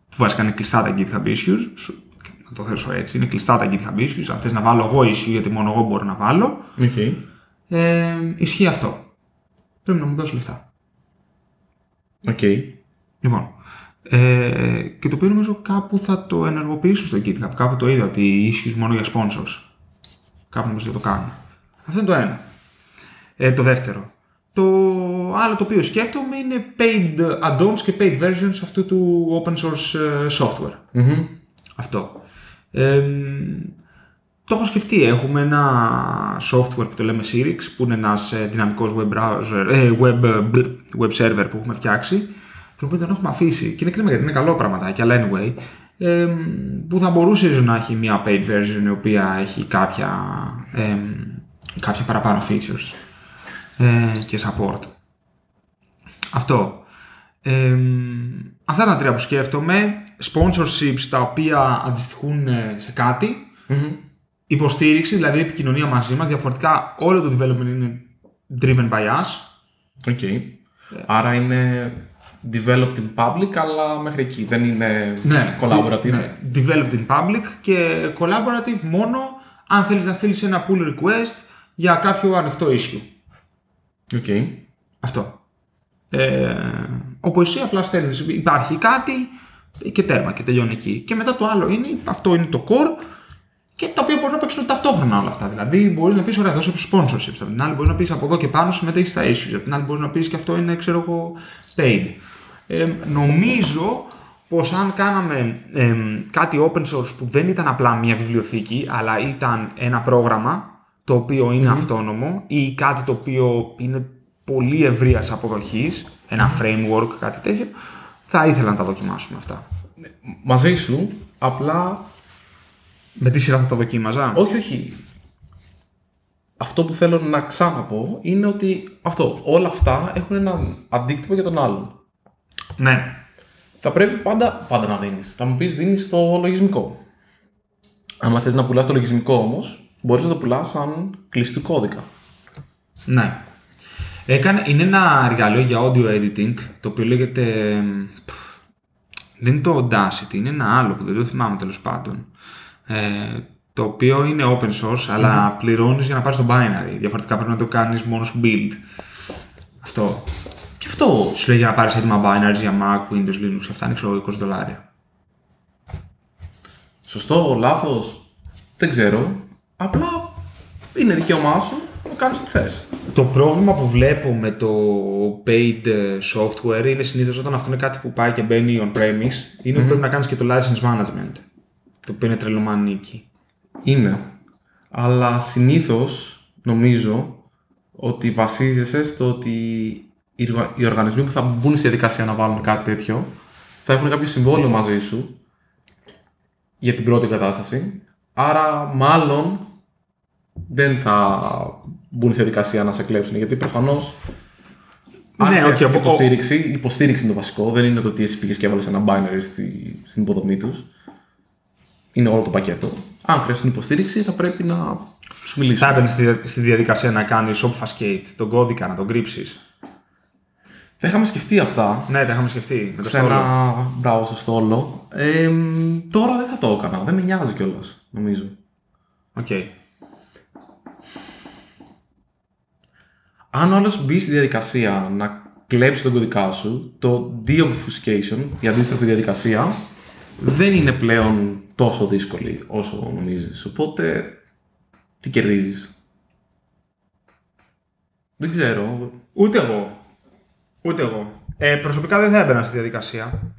που βασικά είναι κλειστά τα GitHub issues, σου- να το θέσω έτσι, είναι κλειστά τα GitHub issues, αν θες να βάλω εγώ issue, γιατί μόνο εγώ μπορώ να βάλω, Okay. ε, ισχύει αυτό. πρέπει να μου δώσεις λεφτά. Οκ. Λοιπόν, ε, και το οποίο νομίζω κάπου θα το ενεργοποιήσω στο GitHub. Κάπου το είδα ότι issues μόνο για sponsors. Κάπου νομίζω το κάνω. Αυτό είναι το ένα. Ε, το δεύτερο. Το άλλο το οποίο σκέφτομαι είναι paid add-ons και paid versions αυτού του open source ε, software. Μμμ. Αυτό. Ε, το έχω σκεφτεί. Έχουμε ένα software που το λέμε Sirix, που είναι ένας ε, δυναμικός web, browser, ε, web, ε, μπλ, web server που έχουμε φτιάξει, τον οποίο τον έχουμε αφήσει. Και είναι κρίμα γιατί είναι καλό πραγματάκι, αλλά anyway, ε, που θα μπορούσε ίσως να έχει μια paid version η οποία έχει κάποια, ε, κάποια παραπάνω features ε, και support. Αυτό. Ε, αυτά είναι τα τρία που σκέφτομαι. Sponsorships τα οποία αντιστοιχούν ε, σε κάτι. Μμμ. Υποστήριξη, δηλαδή επικοινωνία μαζί μας. Διαφορετικά όλο το development είναι driven by us. OK. Άρα είναι developed in public, αλλά μέχρι εκεί. Δεν είναι collaborative. Ναι. Developed in public και collaborative μόνο αν θέλεις να στείλεις ένα pull request για κάποιο ανοιχτό issue. Οκ. Αυτό. Ε, όπου εσύ απλά στέλνεις, υπάρχει κάτι και τέρμα και τελειώνει εκεί. Και μετά το άλλο είναι, αυτό είναι το core και τα οποία μπορεί να παίξουν ταυτόχρονα όλα αυτά. Δηλαδή, μπορείς να πεις: Ωραία, δώσε sponsorships. Από την άλλη, μπορείς να πεις από εδώ και πάνω συμμετέχεις στα issues. Από την άλλη, μπορείς να πεις και αυτό είναι, ξέρω εγώ, paid. Ε, νομίζω πως αν κάναμε ε, κάτι open source που δεν ήταν απλά μια βιβλιοθήκη, αλλά ήταν ένα πρόγραμμα το οποίο είναι αυτόνομο ή κάτι το οποίο είναι πολύ ευρείας αποδοχής, ένα framework, κάτι τέτοιο, θα ήθελα να τα δοκιμάσουμε αυτά. Μαζί σου, απλά Με τι σειρά θα τα δοκίμαζα; Όχι, όχι. Αυτό που θέλω να ξαναπώ είναι ότι αυτό, όλα αυτά έχουν ένα αντίκτυπο για τον άλλον. Ναι. Θα πρέπει πάντα, πάντα να δίνει. Θα μου πεις δίνεις το λογισμικό. Αν θες να πουλάς το λογισμικό όμως, μπορείς να το πουλάς σαν κλειστού κώδικα. Ναι. Έκανε, είναι ένα εργαλείο για audio editing το οποίο λέγεται. εμ, Δεν είναι το Audacity, είναι ένα άλλο που δεν το θυμάμαι τέλος πάντων. Ε, το οποίο είναι open source, αλλά πληρώνεις για να πάρεις το binary. Διαφορετικά πρέπει να το κάνεις μόνος σου build. Αυτό. Και αυτό. Σου λέει για να πάρεις έτοιμα binaries για Mac, Windows, Linux. Αυτά είναι ξέρω εγώ, 20 δολάρια. Σωστό, λάθος. Δεν ξέρω. Απλά είναι δικαίωμά σου να κάνεις ό,τι θες. Το πρόβλημα που βλέπω με το paid ε, software είναι συνήθως όταν αυτό είναι κάτι που πάει και μπαίνει on-premise, είναι ότι πρέπει να κάνεις και το license management. Το οποίο είναι τρελομανίκι. Είναι. Αλλά συνήθως νομίζω ότι βασίζεσαι στο ότι οι οργα- οι οργανισμοί που θα μπουν στη διαδικασία να βάλουν κάτι τέτοιο θα έχουν κάποιο συμβόλαιο μαζί σου για την πρώτη κατάσταση. Άρα, μάλλον δεν θα μπουν στη διαδικασία να σε κλέψουν. Γιατί προφανώς. Αν Ναι, χρειαστεί οκ, από- υποστήριξη, η υποστήριξη είναι το βασικό. Δεν είναι το ότι εσύ πήγες και έβαλες ένα binary στη, στην υποδομή τους. Είναι όλο το πακέτο. Αν χρειαστούν υποστήριξη, θα πρέπει να σου μιλήσουν. Θα έμπαινε στη, στη διαδικασία να κάνεις obfuscate τον κώδικα, να τον κρύψεις. Τα είχαμε σκεφτεί αυτά Ναι, τα είχαμε σκεφτεί. Με το σε στόλο. ένα browser στο όλο. Ε, μ, τώρα δεν θα το έκανα. Δεν με νοιάζει κιόλας, νομίζω. Οκ. Αν ο άλλος μπει στη διαδικασία να κλέψει τον κωδικά σου, το deobfuscation, η αντίστροφη διαδικασία, δεν είναι πλέον τόσο δύσκολη όσο νομίζεις. Οπότε, τι κερδίζεις; Δεν ξέρω. Ούτε εγώ. Ούτε εγώ. Ε, προσωπικά δεν θα έμπαινα στη διαδικασία.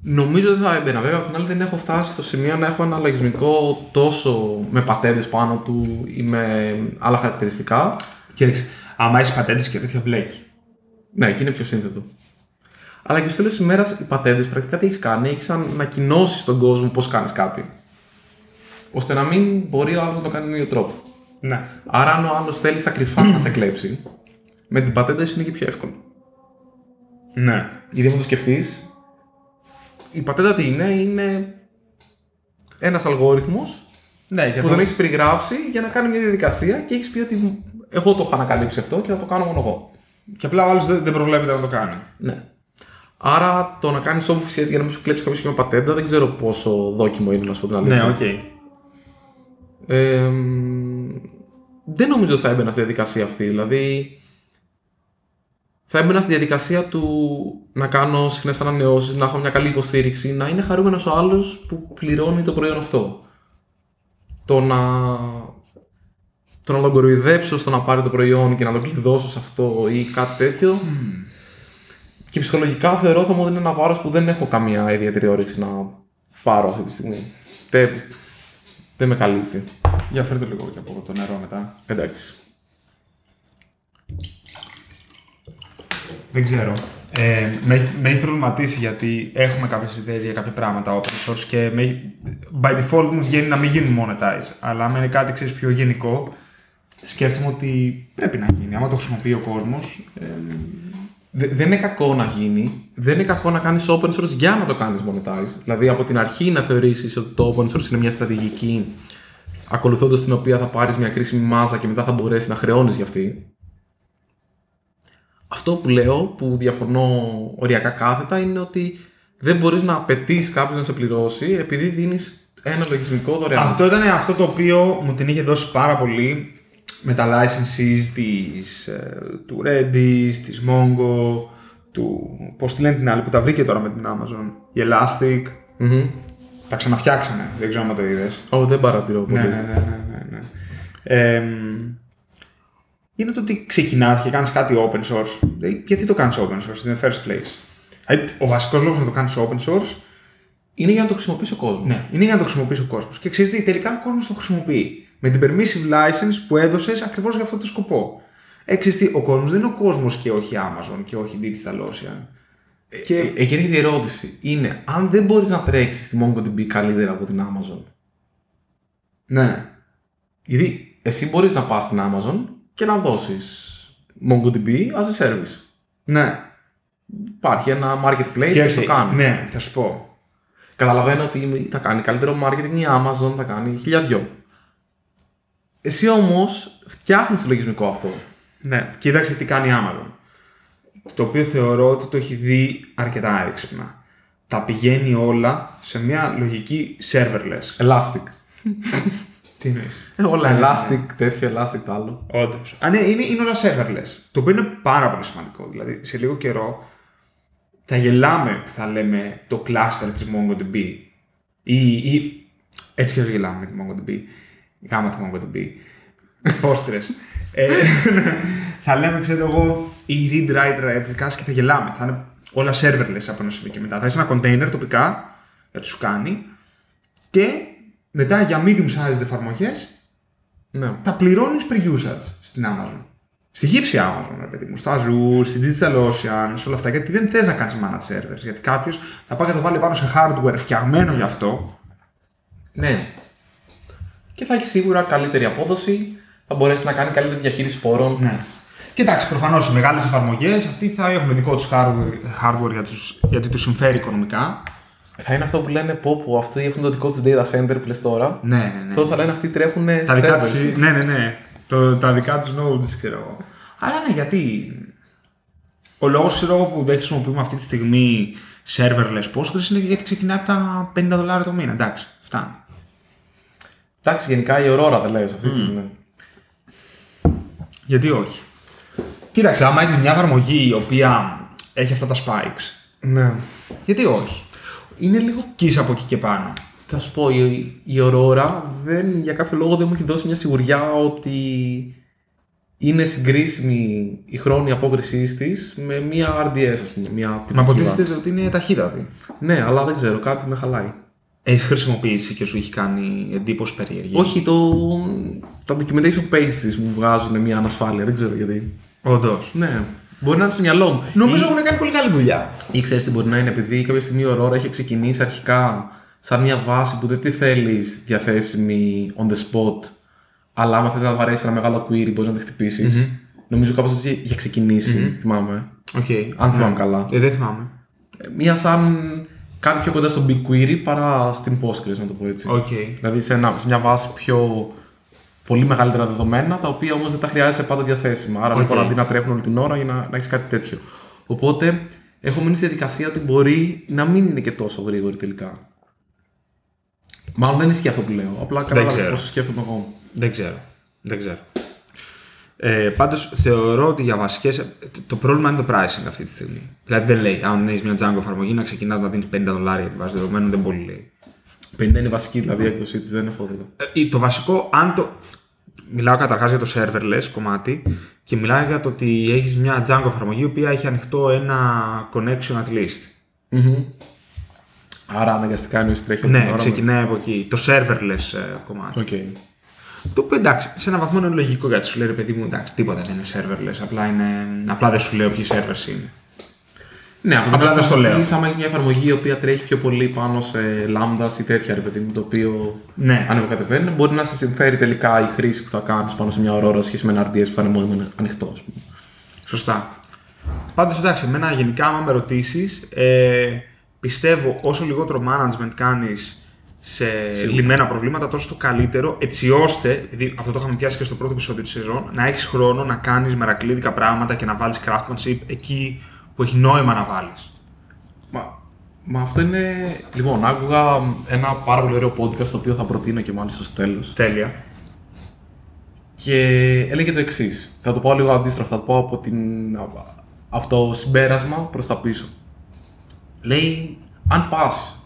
Νομίζω δεν θα έμπαινα. Βέβαια, απ' την άλλη δεν έχω φτάσει στο σημείο να έχω ένα λογισμικό τόσο με πατέντες πάνω του ή με άλλα χαρακτηριστικά. Κοίταξε, άμα έχεις πατέντες και τέτοια μπλέκει. Ναι, εκεί είναι πιο σύνθετο. Αλλά και στο τέλος της ημέρας οι πατέντες πρακτικά τι έχεις κάνει, έχεις ανακοινώσει στον κόσμο πώς κάνεις κάτι. ώστε να μην μπορεί ο άλλος να το κάνει με ίδιο τρόπο. Ναι. Άρα, αν ο άλλος θέλει στα κρυφά να σε κλέψει, με την πατέντα σου είναι και πιο εύκολο. Ναι. Γιατί αν το σκεφτείς, η πατέντα τι είναι, είναι ένας αλγόριθμος Ναι, για που το... τον έχεις περιγράψει για να κάνει μια διαδικασία και έχεις πει ότι εγώ το έχω ανακαλύψει αυτό και θα το κάνω μόνο εγώ. Και απλά ο άλλος δεν, δεν προβλέπεται να το κάνει. Ναι. Άρα το να κάνεις obfuscate για να μην σου κλέψει κάποιος και με πατέντα δεν ξέρω πόσο δόκιμο είναι να σου πω την αλήθεια. Ναι, οκ. Ε, μ, δεν νομίζω ότι θα έμπαινα στη διαδικασία αυτή. Δηλαδή, θα έμπαινα στη διαδικασία του να κάνω συχνές ανανεώσεις, να έχω μια καλή υποστήριξη, να είναι χαρούμενος ο άλλος που πληρώνει το προϊόν αυτό. Το να. Το να τον κοροϊδέψω στο να πάρει το προϊόν και να τον κλειδώσω σε αυτό ή κάτι τέτοιο. Και ψυχολογικά θεωρώ θα μου δίνει ένα βάρος που δεν έχω καμία ιδιαίτερη όρεξη να πάρω αυτή τη στιγμή. Δεν, δεν με καλύπτει. Για φέρτε λίγο και από εδώ το νερό μετά. Εντάξει. Δεν ξέρω. Ε, με, έχει- με έχει προβληματίσει γιατί έχουμε κάποιες ιδέες για κάποια πράγματα open source και με, έχει- by default μου βγαίνει να μην γίνουν monetize. Αλλά αν είναι κάτι ξέρεις, πιο γενικό, σκέφτομαι ότι πρέπει να γίνει. Άμα το χρησιμοποιεί ο κόσμος. Ε, Δε- δεν είναι κακό να γίνει. Δεν είναι κακό να κάνεις open source για να το κάνεις monetize. Δηλαδή από την αρχή να θεωρήσεις ότι το open source είναι μια στρατηγική ακολουθώντας την οποία θα πάρεις μια κρίσιμη μάζα και μετά θα μπορέσεις να χρεώνεις για αυτή. Αυτό που λέω, που διαφωνώ οριακά κάθετα, είναι ότι δεν μπορείς να απαιτείς κάποιο να σε πληρώσει επειδή δίνεις ένα λογισμικό δωρεάν. Αυτό ήταν αυτό το οποίο μου την είχε δώσει πάρα πολύ με τα licenses της, ε, του Redis, της Mongo, του... πώς τη λένε την άλλη που τα βρήκε τώρα με την Amazon, η Elastic. Μμμ. Τα ξαναφτιάξανε, δεν ξέρω αν το είδες. Ω, δεν παρατηρώ πολύ. Ναι, ναι, ναι, ναι, ναι, ναι. Ε, είναι το ότι ξεκινάς και κάνεις κάτι open source. Δηλαδή, γιατί το κάνεις open source in the first place; Δηλαδή, ο βασικός λόγος να το κάνεις open source Είναι για να το χρησιμοποιήσει ο κόσμος. ναι, είναι για να το χρησιμοποιήσει ο κόσμος. Και ξέρεις τι, τελικά ο κόσμος το χρησιμοποιεί. Με την permissive license που έδωσες ακριβώς για αυτό το σκοπό. Ε, ξέρεις τι, ο κόσμος δεν είναι ο κόσμος και όχι Amazon και όχι Digital Ocean. Και Ε, εκεί έρχεται η ερώτηση. Είναι αν δεν μπορείς να τρέξεις στη MongoDB καλύτερα από την Amazon. ναι, Γιατί εσύ μπορείς να πας στην Amazon και να δώσεις MongoDB as a service. ναι. Υπάρχει ένα marketplace και, Και το κάνεις. Ναι, θα σου πω. Καταλαβαίνω ότι θα κάνει καλύτερο marketing η Amazon, θα κάνει χιλιαδιό. Εσύ όμως φτιάχνεις το λογισμικό αυτό. Ναι, κοίταξε τι κάνει η Amazon. Το οποίο θεωρώ ότι το έχει δει αρκετά έξυπνα. Τα πηγαίνει όλα σε μια λογική serverless. Elastic. Τι εννοείς; Ε, όλα elastic, τέτοιο elastic το άλλο. Όντως. Α, ναι, είναι, είναι όλα serverless. Το οποίο είναι πάρα πολύ σημαντικό. Δηλαδή, σε λίγο καιρό θα γελάμε που θα λέμε το cluster της MongoDB. Ή, ή έτσι και γελάμε με τη MongoDB. Γάμα της MongoDB. Postgres. ε, θα λέμε, ξέρω εγώ, η read-write replicas και θα γελάμε. Θα είναι όλα serverless από ένα σημείο και μετά. Θα είσαι ένα container τοπικά για τους κάνει και μετά για medium sized εφαρμογές Ναι. τα πληρώνεις per usage στην Amazon. Στη γύψη Amazon, ρε παιδί μου, στο Azure, στην Digital Ocean, σε όλα αυτά. Γιατί δεν θες να κάνεις managed servers. Γιατί κάποιος θα πάει και το βάλει πάνω σε hardware φτιαγμένο γι' αυτό. Ναι. Και θα έχει σίγουρα καλύτερη απόδοση, θα μπορέσεις να κάνει καλύτερη διαχείριση πόρων. Ναι. Κοιτάξτε, προφανώς οι μεγάλες εφαρμογές αυτοί θα έχουν δικό τους hardware, hardware για τους, γιατί τους συμφέρει οικονομικά. Θα είναι αυτό που λένε πω που αυτοί έχουν το δικό τους data center που λες τώρα. Ναι, ναι, ναι. Τώρα θα λένε αυτοί τρέχουν σε Τα δικά servers. τους, ναι, ναι, ναι. Το, τα δικά τους nodes, ξέρω εγώ. Αλλά ναι, γιατί. Ο λόγος που δεν χρησιμοποιούμε αυτή τη στιγμή serverless Postgres είναι γιατί ξεκινάει από τα 50 δολάρια το μήνα. Εντάξει, φτάνει. Εντάξει, γενικά η Aurora δεν λέει σε αυτή την. Γιατί όχι. Κοίταξε, άμα έχεις μια εφαρμογή η οποία έχει αυτά τα spikes, Ναι. γιατί όχι. Είναι λίγο. Και είσαι από εκεί και πάνω. Θα σου πω, η, η Aurora δεν, για κάποιο λόγο δεν μου έχει δώσει μια σιγουριά ότι είναι συγκρίσιμη η χρόνια απόκρισής της με μια RDS, ας πούμε. Μια Μα τυπική αποτίθεται βάση. ότι είναι ταχύτατη. Ναι, αλλά δεν ξέρω, κάτι με χαλάει. Έχεις χρησιμοποιήσει και σου έχει κάνει εντύπωση περίεργη; Όχι, το, τα documentation page της μου βγάζουν μια ανασφάλεια, δεν ξέρω γιατί. Όντως. Ναι, μπορεί να είναι στο μυαλό μου. Νομίζω Ή- έχουν κάνει πολύ καλή δουλειά. Ή ξέρεις τι μπορεί να είναι, επειδή κάποια στιγμή η Aurora έχει ξεκινήσει αρχικά σαν μια βάση που δεν τη θέλεις διαθέσιμη on the spot, αλλά άμα θες να βαρέσεις ένα μεγάλο query μπορείς να τη χτυπήσεις Νομίζω κάπως έτσι είχε ξεκινήσει, θυμάμαι. Okay. Αν θυμάμαι καλά. Ε, δεν θυμάμαι. Ε, Μία σαν κάτι πιο κοντά στο big query παρά στην Postgres, να το πω έτσι. Οκ. Δηλαδή σε, ένα, σε μια βάση πιο πολύ μεγαλύτερα δεδομένα, τα οποία όμως δεν τα χρειάζεσαι πάντα διαθέσιμα. Άρα Οκ. λοιπόν αντί να τρέχουν όλη την ώρα για να, να έχεις κάτι τέτοιο. Οπότε έχω μείνει στη διαδικασία ότι μπορεί να μην είναι και τόσο γρήγορη τελικά. Μάλλον δεν ισχύει αυτό που λέω. Απλά κατάλαβες ξέρω. πώ σκέφτομαι εγώ. Δεν ξέρω. Δεν ξέρω. Ε, Πάντως θεωρώ ότι για βασικές. Το πρόβλημα είναι το pricing αυτή τη στιγμή. Δηλαδή δεν λέει, αν έχεις μια Django εφαρμογή να ξεκινάς να δίνεις 50 δολάρια για τη βάση δεδομένων, δεν πολύ λέει. 50 είναι η βασική δηλαδή έκδοσή της, δεν έχω δει. Ε, το βασικό, αν το. Μιλάω καταρχάς για το serverless κομμάτι και μιλάω για το ότι έχεις μια Django εφαρμογή η οποία έχει ανοιχτό ένα connection at least. Mm-hmm. Άρα αναγκαστικά εννοείς τρέχει Ναι, ξεκινάει από εκεί. Το serverless ε, κομμάτι. Okay. Το οποίο εντάξει, σε ένα βαθμό είναι λογικό γιατί σου λέει ρε παιδί μου, εντάξει, τίποτα δεν είναι serverless. Απλά, είναι... απλά δεν σου λέω ποιοι servers είναι. Ναι, από Απλά δεν στο λέω. Άμα έχει μια εφαρμογή η οποία τρέχει πιο πολύ πάνω σε λάμδα ή τέτοια, ρε παιδί μου, το οποίο Ναι. ανεβοκατεβαίνει, μπορεί να σε συμφέρει τελικά η χρήση που θα κάνεις πάνω σε μια ορόρα σχέση με ένα RDS που θα είναι μόνιμο ανοιχτό, ας πούμε. Σωστά. Πάντως εντάξει, εμένα γενικά, άμα με ρωτήσεις, ε, πιστεύω όσο λιγότερο management κάνεις σε λιμένα προβλήματα, τόσο το καλύτερο, έτσι ώστε, επειδή αυτό το είχαμε πιάσει και στο πρώτο επεισόδιο της σεζόν, να έχεις χρόνο να κάνεις μερακλίδικα πράγματα και να βάλεις craftsmanship εκεί που έχει νόημα να βάλεις. Μα, μα αυτό είναι. Λοιπόν, άκουγα ένα πάρα πολύ ωραίο podcast το οποίο θα προτείνω και μάλιστα στο τέλος. Τέλεια. Και έλεγε το εξής. Θα το πω λίγο αντίστροφα. Θα το πω από, την, από το συμπέρασμα προς τα πίσω. Λέει, αν πας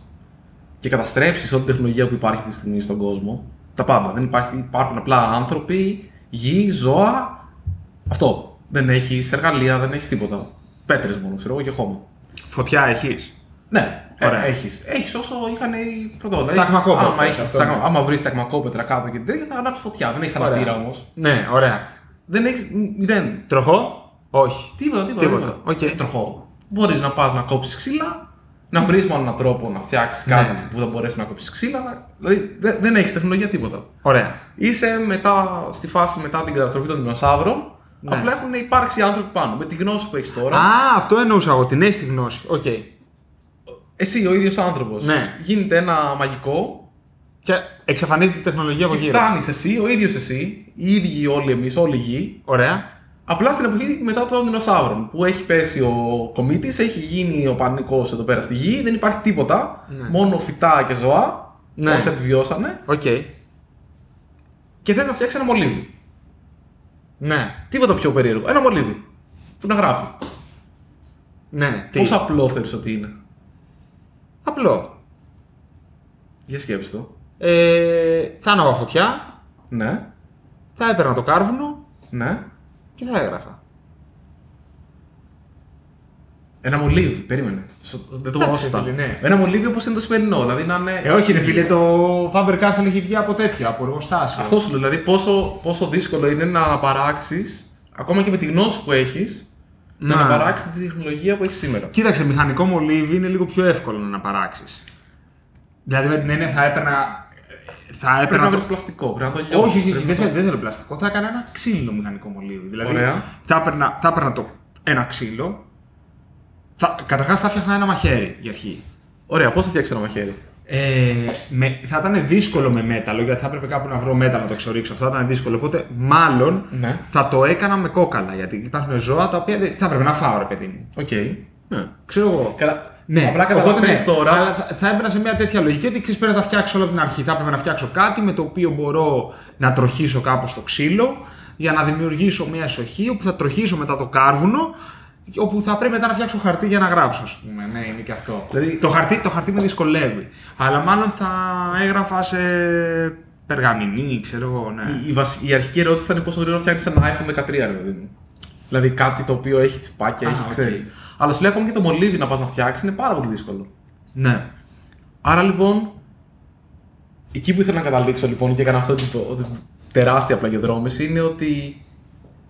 και καταστρέψεις όλη την τεχνολογία που υπάρχει αυτή τη στιγμή στον κόσμο, τα πάντα. Δεν υπάρχει, υπάρχουν απλά άνθρωποι, γη, ζώα. Αυτό. Δεν έχεις εργαλεία, δεν έχεις τίποτα. Πέτρες μόνο, ξέρω εγώ και χώμα. Φωτιά έχεις; Ναι, Ωραία. έχεις. Έχεις όσο είχαν οι πρωτότυποι. Τσακμακόπετρα, Άμα, έχεις αυτό, τσακμα- ναι. άμα βρεις τσακμακόπετρα κάτω και τέτοια, θα ανάψεις φωτιά. Δεν έχεις αναπτήρα όμως. Ναι, ωραία. Δεν έχει. Μηδέν. Τροχό; Όχι. Τίποτα, τίποτα. Τίποτα, οκ. Ε, τροχό. Μπορείς να πας να κόψεις ξύλα, να βρεις μόνο έναν τρόπο να φτιάξεις Ναι. κάτι που θα μπορέσεις να κόψεις ξύλα. Δηλαδή δεν, δεν έχεις τεχνολογία τίποτα. Ωραία. Είσαι μετά, στη φάση μετά την καταστροφή των δεινοσαύρων. Ναι. Απλά έχουν υπάρξει άνθρωποι πάνω. Με τη γνώση που έχεις τώρα, Α, αυτό εννοούσα εγώ, με αυτή τη γνώση. Οκ. εσύ ο ίδιος άνθρωπος. Ναι. Γίνεται ένα μαγικό Και εξαφανίζεται η τεχνολογία από και γύρω. φτάνεις εσύ, ο ίδιος εσύ, οι ίδιοι όλοι εμείς, όλη η γη, Ωραία. Απλά στην εποχή μετά των δεινοσαύρων που έχει πέσει ο κομήτης, έχει γίνει ο πανικός εδώ πέρα στη γη, δεν υπάρχει τίποτα. Ναι. Μόνο φυτά και ζώα. Ναι. Όσα επιβιώσανε. Οκ. Και θες να φτιάξει ένα μολύβι. Ναι. Τίποτα πιο περίεργο. Ένα μολύβι. Που να γράφει. Ναι. Τι; Πόσο απλό θεωρεί ότι είναι. Απλό. Για σκέψη το. Ε, θα άναβα φωτιά, Ναι. θα έπαιρνα το κάρβουνο Ναι. και θα έγραφα. Ένα μολύβι, περίμενε. Σω- Δεν το πω Εντάξει, σωστά. φίλε, ναι. Ένα μολύβι όπως είναι το σημερινό. Δηλαδή να είναι. Ε, όχι, ρε φίλε, το Faber Castell έχει βγει από τέτοιο, από εργοστάσιο. Αυτό σου λέω. Δηλαδή πόσο, πόσο δύσκολο είναι να αναπαράξει, ακόμα και με τη γνώση που έχεις, να Να. αναπαράξεις τη τεχνολογία που έχεις σήμερα. Κοίταξε, μηχανικό μολύβι είναι λίγο πιο εύκολο να παράξει. Δηλαδή με την έννοια θα έπαιρνα. Θα Πρέπει έπαιρνα. να το- βρει πλαστικό, πρέπει να το λιώσεις. Όχι, όχι, όχι, πρέπει δεν, να το- θέλω, δεν θέλω πλαστικό. Θα έκανα ένα ξύλινο μηχανικό μολύβι. Δηλαδή, Ωραία. Θα έπαιρνα, θα έπαιρνα το, ένα ξύλο. Θα, καταρχάς θα έφτιαχνα ένα μαχαίρι για αρχή. Ωραία, πώς θα φτιάξεις ένα μαχαίρι; Ε, με, θα ήταν δύσκολο με μέταλλο γιατί θα έπρεπε κάπου να βρω μέταλλο να το εξορίξω. Αυτό θα ήταν δύσκολο. Οπότε μάλλον Ναι. θα το έκανα με κόκαλα γιατί υπάρχουν ζώα τα οποία δεν- θα έπρεπε να φάω, ρε παιδί μου. Οκ. Ναι. Ξέρω εγώ. Καλά. Ναι, Απλά οπότε καταλαβαίνεις ναι, τώρα. Αλλά θα, θα έμπαινα σε μια τέτοια λογική ότι ξέρεις πρέπει να τα φτιάξω όλο από την αρχή. Θα έπρεπε να φτιάξω κάτι με το οποίο μπορώ να τροχίσω κάπως το ξύλο για να δημιουργήσω μια εσοχή όπου θα τροχίσω μετά το κάρβουνο όπου θα πρέπει μετά να φτιάξω χαρτί για να γράψω, ας πούμε. Ναι, είναι και αυτό. Δηλαδή- Το, χαρτί, το χαρτί με δυσκολεύει. Αλλά μάλλον θα έγραφα σε περγαμηνή, ξέρω εγώ, ναι. Η, η, βασι- η αρχική ερώτηση ήταν πόσο γρήγορα φτιάχνεις ένα iPhone 13, ρε παιδί μου. Δηλαδή κάτι το οποίο έχει τσιπάκια, Α, έχει οκ. ξέρεις. Αλλά σου λέει ακόμα και το μολύβι να πας να φτιάξεις είναι πάρα πολύ δύσκολο. Ναι. Άρα λοιπόν, εκεί που ήθελα να καταλήξω λοιπόν και έκανα αυτό το, το τεράστια πλαγιοδρόμηση είναι ότι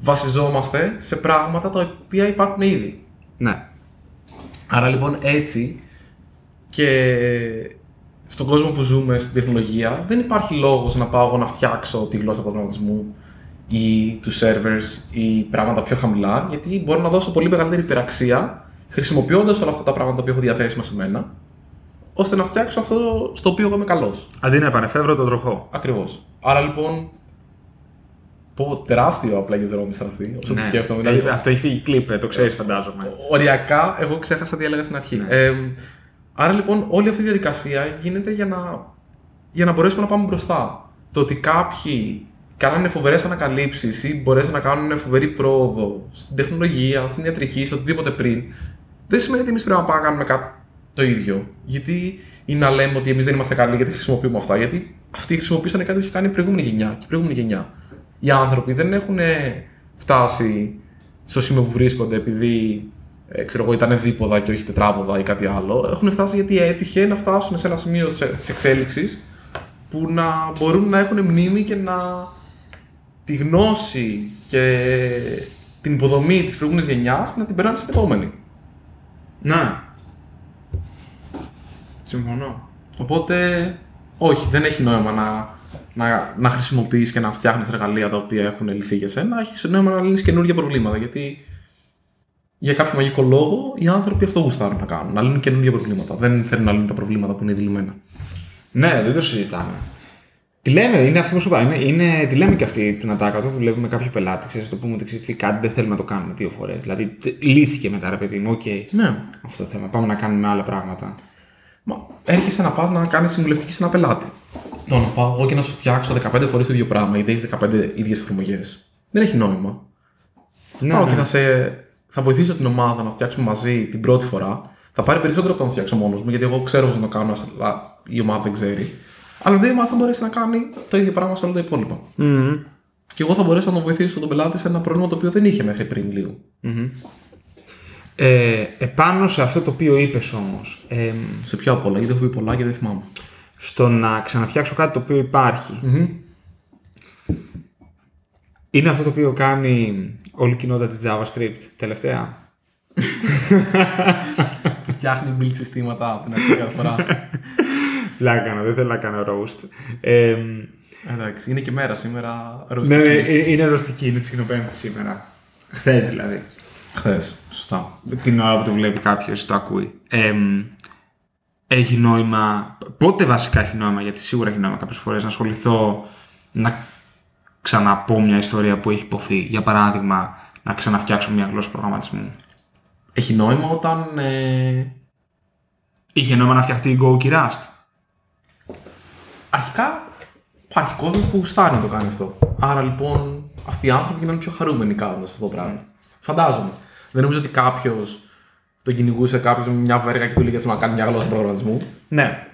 βασιζόμαστε σε πράγματα τα οποία υπάρχουν ήδη. Ναι. Άρα λοιπόν έτσι και στον κόσμο που ζούμε, στην τεχνολογία, δεν υπάρχει λόγος να πάω εγώ να φτιάξω τη γλώσσα προγραμματισμού ή τους servers ή πράγματα πιο χαμηλά, γιατί μπορώ να δώσω πολύ μεγαλύτερη υπεραξία χρησιμοποιώντας όλα αυτά τα πράγματα που έχω διαθέσιμα σε μένα, ώστε να φτιάξω αυτό στο οποίο εγώ είμαι καλός. Αντί να επανεφεύρω τον τροχό. Ακριβώς. Άρα λοιπόν, πω τεράστιο απλά η δρόμη ήταν αυτή, όσο τη Ναι. σκέφτομαι. Έχει- δηλαδή, Αυτό έχει φύγει κλιπ, ε, το ξέρεις, φαντάζομαι. Οριακά, εγώ ξέχασα τι έλεγα στην αρχή. Ναι. Ε, άρα λοιπόν, όλη αυτή η διαδικασία γίνεται για να, για να μπορέσουμε να πάμε μπροστά. Το ότι κάποιοι κάνανε φοβερές ανακαλύψεις ή μπορέσαν να κάνουν φοβερή πρόοδο στην τεχνολογία, στην ιατρική, σε οτιδήποτε πριν, δεν σημαίνει ότι εμείς πρέπει να πάμε να κάνουμε κάτι το ίδιο. Γιατί ή να λέμε ότι εμείς δεν είμαστε καλοί γιατί χρησιμοποιούμε αυτά. Γιατί αυτοί χρησιμοποίησαν κάτι που είχε κάνει η προηγούμενη γενιά και η προηγούμενη γενιά. Οι άνθρωποι δεν έχουν φτάσει στο σημείο που βρίσκονται επειδή ε, ξέρω εγώ, ήταν δίποδα και όχι τετράποδα ή κάτι άλλο. Έχουν φτάσει γιατί έτυχε να φτάσουν σε ένα σημείο της εξέλιξης που να μπορούν να έχουν μνήμη και να τη γνώση και την υποδομή της προηγούμενης γενιάς να την περνάνε στην επόμενη. Ναι. Συμφωνώ. Οπότε, όχι, δεν έχει νόημα να, να, να χρησιμοποιείς και να φτιάχνεις εργαλεία τα οποία έχουν λυθεί για σένα. Έχεις νόημα να λύνεις καινούργια προβλήματα, γιατί για κάποιο μαγικό λόγο οι άνθρωποι αυτό γουστάρουν να κάνουν, να λύνουν καινούργια προβλήματα. Δεν θέλουν να λύνουν τα προβλήματα που είναι ήδη λυμένα. Ναι, δεν το συζητάμε. Τη λέμε, είναι αυτό που σου είπα. Είναι, είναι, τη λέμε και αυτή την ατάκα όταν δουλεύουμε με κάποιο πελάτη. Ξέρεις, το πούμε ότι ξέρεις κάτι δεν θέλουμε να το κάνουμε δύο φορές. Δηλαδή λύθηκε μετά, ρε παιδί μου, οκ. Okay, Ναι. αυτό το θέμα. Πάμε να κάνουμε άλλα πράγματα. Μα έρχεσαι να πας να κάνεις συμβουλευτική σε ένα πελάτη. Το να πάω εγώ και να σου φτιάξω 15 φορές το ίδιο πράγμα, γιατί έχει 15 ίδιες εφαρμογές. Δεν έχει νόημα. Ναι, Πάω ναι. και θα, σε, θα βοηθήσω την ομάδα να φτιάξουμε μαζί την πρώτη φορά. Θα πάρει περισσότερο από το να φτιάξω μόνος μου, γιατί εγώ ξέρω πώ να το κάνω, αλλά η ομάδα δεν ξέρει. Αλλά δεν θα μπορέσει να κάνει το ίδιο πράγμα σε όλα τα υπόλοιπα. Μμμ. Και εγώ θα μπορέσω να τον βοηθήσω τον πελάτη σε ένα πρόβλημα το οποίο δεν είχε μέχρι πριν λίγο. Ε, επάνω σε αυτό το οποίο είπες όμως, ε, Σε ποιο απ' όλα, γιατί έχω πει πολλά και δεν θυμάμαι. Στο να ξαναφτιάξω κάτι το οποίο υπάρχει, είναι αυτό το οποίο κάνει όλη η κοινότητα της JavaScript τελευταία; Φτιάχνει build συστήματα από την αρχή κάθε φορά. Πλάκα κάνω, δεν θέλω να κάνω roast. Ε, Εντάξει, είναι και μέρα σήμερα. ναι, Ρωστική. ναι, ε, είναι ρωστική, είναι της κοινοπέμπτης σήμερα. Χθες δηλαδή. Χθες. Σωστά. Την ώρα που το βλέπει κάποιος, το ακούει. Ε, έχει νόημα. Πότε βασικά έχει νόημα, γιατί σίγουρα έχει νόημα κάποιες φορές να ασχοληθώ να ξαναπώ μια ιστορία που έχει υποθεί. Για παράδειγμα, να ξαναφτιάξω μια γλώσσα προγραμματισμού. Έχει νόημα όταν. Ε, Είχε νόημα να φτιαχτεί η Go και η Rust. αρχικά υπάρχει κόσμος που γουστάρει να το κάνει αυτό. Άρα λοιπόν αυτοί οι άνθρωποι γίνανε πιο χαρούμενοι κάνοντας αυτό το πράγμα. Φαντάζομαι. Δεν νομίζω ότι κάποιος τον κυνηγούσε κάποιος με μια βέργα και του λέγε Θέλω να κάνει μια γλώσσα προγραμματισμού. Ναι.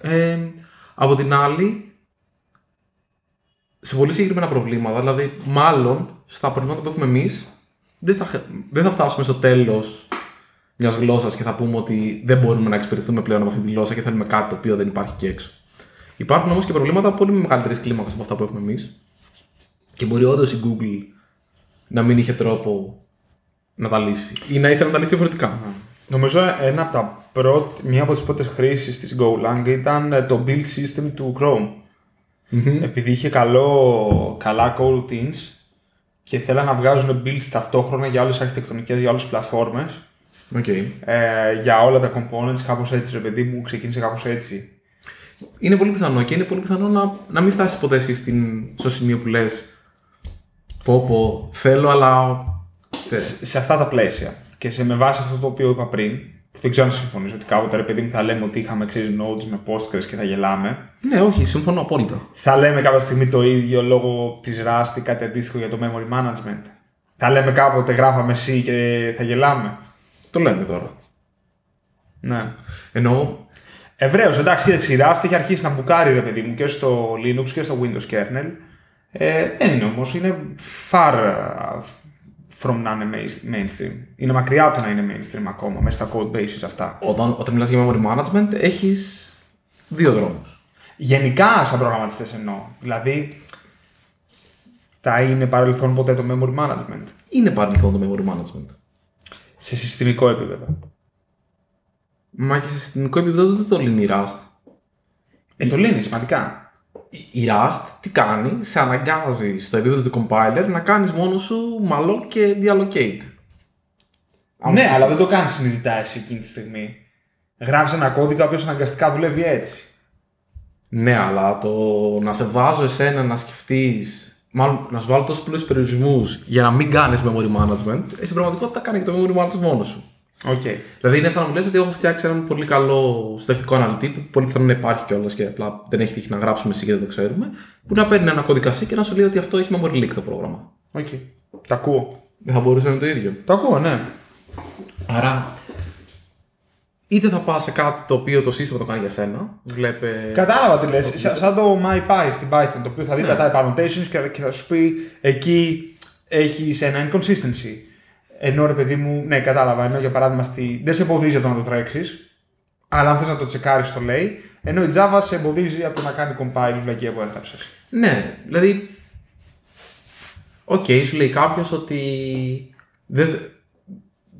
Ε, από την άλλη, σε πολύ συγκεκριμένα προβλήματα, δηλαδή μάλλον στα προβλήματα που έχουμε εμείς, δεν θα, χ- δεν θα φτάσουμε στο τέλος μιας γλώσσας και θα πούμε ότι δεν μπορούμε να εξυπηρετούμε πλέον από αυτή τη γλώσσα και θέλουμε κάτι το οποίο δεν υπάρχει εκεί έξω. Υπάρχουν όμως και προβλήματα πολύ μεγαλύτερης κλίμακας από αυτά που έχουμε εμείς. Και μπορεί όντως η Google να μην είχε τρόπο να τα λύσει. Ή να ήθελε να τα λύσει διαφορετικά. Νομίζω ένα από τα πρώτα, μία από τις πρώτες χρήσεις της Golang ήταν ε, το build system του Chrome. Επειδή είχε καλό, καλά coroutines και θέλαν να βγάζουν builds ταυτόχρονα για όλες τις αρχιτεκτονικές, για όλες τις πλατφόρμες. Οκ. Ε, για όλα τα components, κάπως έτσι, ρε παιδί μου, ξεκίνησε κάπως έτσι. Είναι πολύ πιθανό και είναι πολύ πιθανό να, να μην φτάσει ποτέ εσύ στην, στο σημείο που λες. Πω, πω, θέλω, αλλά. Τε- σε, σε αυτά τα πλαίσια. Και σε με βάση αυτό το οποίο είπα πριν, που δεν ξέρω αν συμφωνήσω ότι κάποτε ρε παιδί μου θα λέμε ότι είχαμε ξέρεις nodes με Postgres και θα γελάμε. Ναι, όχι, συμφωνώ απόλυτα. Θα λέμε κάποια στιγμή το ίδιο λόγω της Rust ή κάτι αντίστοιχο για το memory management. Θα λέμε κάποτε γράφαμε C και θα γελάμε. Το λέμε τώρα. Ναι. Εννοώ, Ευρέω, εντάξει, κοίταξε, η Rust έχει αρχίσει να μπουκάρει ρε παιδί μου και στο Linux και στο Windows kernel. Ε, δεν είναι όμως, είναι far uh, from να είναι main- mainstream. Είναι μακριά από το να είναι mainstream ακόμα, μέσα στα code bases αυτά. όταν, όταν μιλάς για memory management, έχεις δύο δρόμους. Γενικά, σαν προγραμματιστές εννοώ. Δηλαδή, θα είναι παρελθόν ποτέ το memory management; Είναι παρελθόν το memory management. σε συστημικό επίπεδο. Μα και σε συστημικό επίπεδο δεν το λύνει η Rust. Ε, το λύνει σημαντικά. Η- Η Rust τι κάνει, σε αναγκάζει στο επίπεδο του compiler να κάνεις μόνος σου malloc και deallocate. Αν ναι, θες. αλλά δεν το κάνεις συνειδητά εσύ εκείνη τη στιγμή. Γράφεις ένα κώδικα ο οποίος αναγκαστικά δουλεύει έτσι. Ναι, αλλά το να σε βάζω εσένα να σκεφτείς. Μάλλον να σου βάλω τόσους πολλούς περιορισμούς για να μην κάνεις memory management, εσύ στην πραγματικότητα κάνει και το memory management μόνος σου. Okay. Δηλαδή είναι σαν να μου λες ότι έχω φτιάξει έναν πολύ καλό συντακτικό αναλυτή που πολύ πιθανόν να υπάρχει κιόλας και απλά δεν έχει τύχει να γράψουμε εσύ και δεν το ξέρουμε. Που να παίρνει ένα κώδικα C και να σου λέει ότι αυτό έχει memory leak το πρόγραμμα. Οκ. Okay. Τα ακούω. Δεν θα μπορούσε να είναι το ίδιο. Το ακούω, ναι. Άρα είτε θα πας σε κάτι το οποίο το σύστημα το κάνει για σένα. Βλέπε. Κατάλαβα τι λες. Σαν το MyPy στην Python, το οποίο θα δει Ναι. τα type annotations και- και θα σου πει εκεί έχεις ένα inconsistency. Ενώ ρε παιδί μου, ναι, κατάλαβα. Ενώ για παράδειγμα στη... δεν σε εμποδίζει από το να το τρέξεις, αλλά αν θες να το τσεκάρεις, το λέει. Ενώ η Java σε εμποδίζει από το να κάνει compile η βλακία που έγραψε. Ναι, δηλαδή. Οκ, σου λέει κάποιος ότι. Δεν,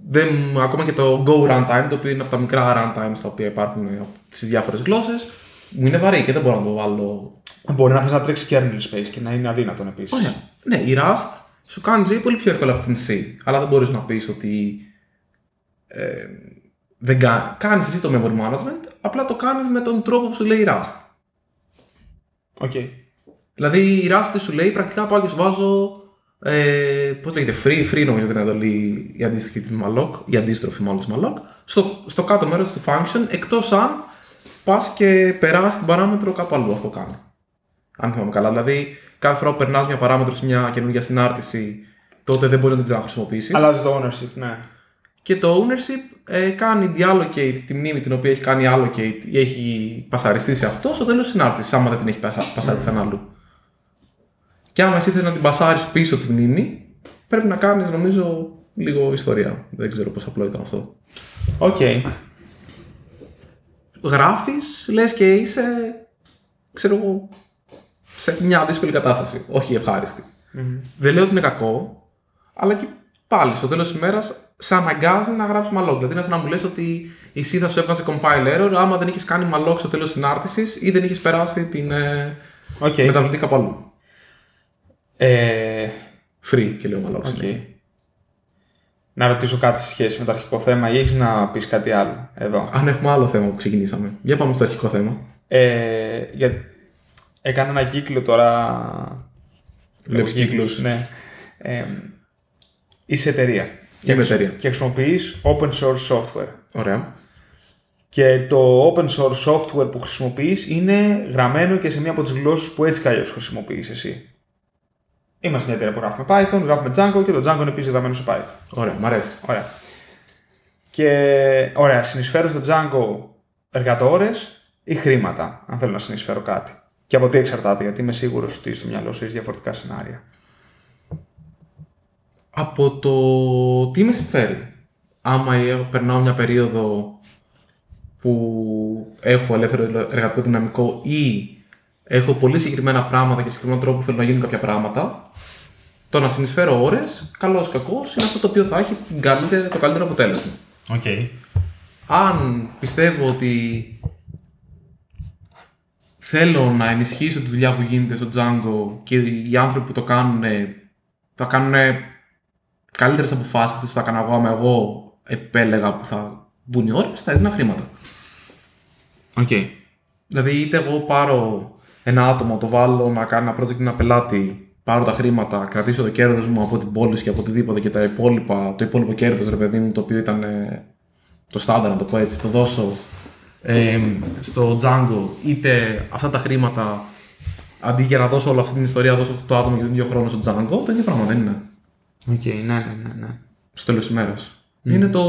δεν, ακόμα και το Go runtime, το οποίο είναι από τα μικρά runtimes τα οποία υπάρχουν στις διάφορες γλώσσες, μου είναι βαρύ και δεν μπορώ να το βάλω. Μπορεί να θες να τρέξεις kernel space και να είναι αδύνατον επίσης. Ωραία. Ναι, η Rust σου κάνει ζωή πολύ πιο εύκολα από την C. Αλλά δεν μπορείς να πεις ότι. Ε, δεν κα... Κάνεις εσύ το memory management, απλά το κάνεις με τον τρόπο που σου λέει η Rust. Οκ. Δηλαδή η Rust τι σου λέει, πρακτικά πάω και σου βάζω. Ε, Πώς λέγεται, free, free νομίζω την εντολή η αντίστοιχη της malloc, η αντίστροφη μάλλον της malloc, στο, στο κάτω μέρος του function, εκτός αν πας και περάσεις την παράμετρο κάπου αλλού αυτό κάνει. Αν θυμάμαι καλά. Δηλαδή, κάθε φορά που περνάς μια παράμετρο σε μια καινούργια συνάρτηση, τότε δεν μπορείς να την ξαναχρησιμοποιήσεις. Αλλάζει το ownership, ναι. Και το ownership ε, κάνει deallocate τη μνήμη την οποία έχει κάνει allocate ή έχει πασαριστεί σε αυτό στο τέλος της συνάρτησης, άμα δεν την έχει πασα- πασάρει πουθενά αλλού. Και άμα εσύ θες να την πασάρεις πίσω τη μνήμη, πρέπει να κάνεις νομίζω λίγο ιστορία. Δεν ξέρω πόσο απλό ήταν αυτό. Οκ. Γράφεις, λες και είσαι, ξέρω εγώ, σε μια δύσκολη κατάσταση. Όχι ευχάριστη. Δεν λέω ότι είναι κακό, αλλά και πάλι στο τέλος της ημέρας σε αναγκάζει να γράψεις malloc. Δηλαδή είναι σαν να μου λες ότι η C θα σου έβγαζε compile error άμα δεν είχες κάνει malloc στο τέλος της συνάρτησης ή δεν είχες περάσει την ε, Οκ. μεταβλητή κάπου αλλού. Ε, Free και λέω malloc. Οκ. συνέχεια. Να ρωτήσω κάτι σε σχέση με το αρχικό θέμα ή έχεις να πεις κάτι άλλο εδώ; Αν έχουμε άλλο θέμα που ξεκινήσαμε. Για πάμε στο αρχικό θέμα. Ε, για... Έκανα ένα κύκλο τώρα. Βλέπεις Λόγω κύκλους. Ναι. Ε, είσαι εταιρεία. Είμαι εταιρεία. Και χρησιμοποιείς open source software. Ωραία. Και το open source software που χρησιμοποιείς είναι γραμμένο και σε μία από τις γλώσσες που έτσι καλλιώς χρησιμοποιείς εσύ. Είμαστε μια εταιρεία που γράφουμε Python, γράφουμε Django και το Django είναι επίσης γραμμένο σε Python. Ωραία, μ' αρέσει. Ωραία. Και ωραία, συνεισφέρω στο Django εργατόρες ή χρήματα, αν θέλω να συνεισφέρω κάτι. Και από τι εξαρτάται, γιατί είμαι σίγουρος ότι στο μυαλό σου έχει διαφορετικά σενάρια. Από το τι με συμφέρει. Άμα ε, περνάω μια περίοδο που έχω ελεύθερο εργατικό δυναμικό ή έχω πολύ συγκεκριμένα πράγματα και συγκεκριμένο τρόπο που θέλω να γίνουν κάποια πράγματα, το να συνεισφέρω ώρες, καλώς ή κακώς, είναι αυτό το οποίο θα έχει την καλύτερη, το καλύτερο αποτέλεσμα. Οκ. Αν πιστεύω ότι θέλω να ενισχύσω τη δουλειά που γίνεται στο Django και οι άνθρωποι που το κάνουν θα κάνουν καλύτερες αποφάσεις αυτές που θα έκανα εγώ, άμα εγώ επέλεγα που θα μπουν οι ώρες, θα έδινα χρήματα. Οκ. Δηλαδή, είτε εγώ πάρω ένα άτομο, το βάλω να κάνει ένα project ένα πελάτη, πάρω τα χρήματα, κρατήσω το κέρδος μου από την πώληση και από οτιδήποτε και τα υπόλοιπα, το υπόλοιπο κέρδος, ρε παιδί μου, το οποίο ήταν ε, το στάνταρ, να το πω έτσι, το δώσω ε, στο Django, είτε αυτά τα χρήματα αντί για να δώσω όλη αυτή την ιστορία, δώσω αυτό το άτομο για τον ίδιο χρόνο στο Django, το ίδιο πράγμα δεν είναι. Οκ, ναι, ναι, ναι, ναι. Στο τέλος της ημέρα. Είναι το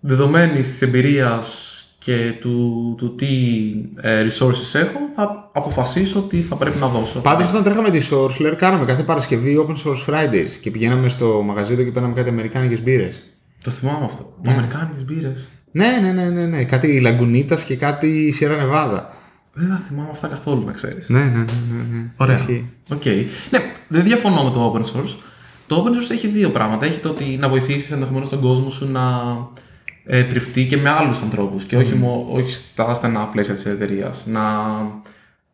δεδομένης της εμπειρίας και του, του τι ε, resources έχω, θα αποφασίσω τι θα πρέπει να δώσω. Πάντως, όταν τρέχαμε τη SourceLair, κάναμε κάθε Παρασκευή Open Source Fridays και πηγαίναμε στο μαγαζί του και παίρναμε κάτι Αμερικάνικες μπύρες. Το θυμάμαι αυτό. Ναι. Αμερικάνικες μπύρες. Ναι, ναι, ναι, ναι, ναι. Κάτι Lagunitas και κάτι Sierra Nevada. Δεν τα θυμάμαι αυτά καθόλου, να ξέρεις. Ναι, ναι, ναι. ναι, ναι. Ωραία. Ισχύει. Οκ. Ναι, δεν διαφωνώ με το open source. Το open source έχει δύο πράγματα. Έχει το ότι να βοηθήσεις ενδεχομένως τον κόσμο σου να ε, τριφτεί και με άλλους ανθρώπους και όχι, μο- όχι στα στενά πλαίσια της εταιρείας. Να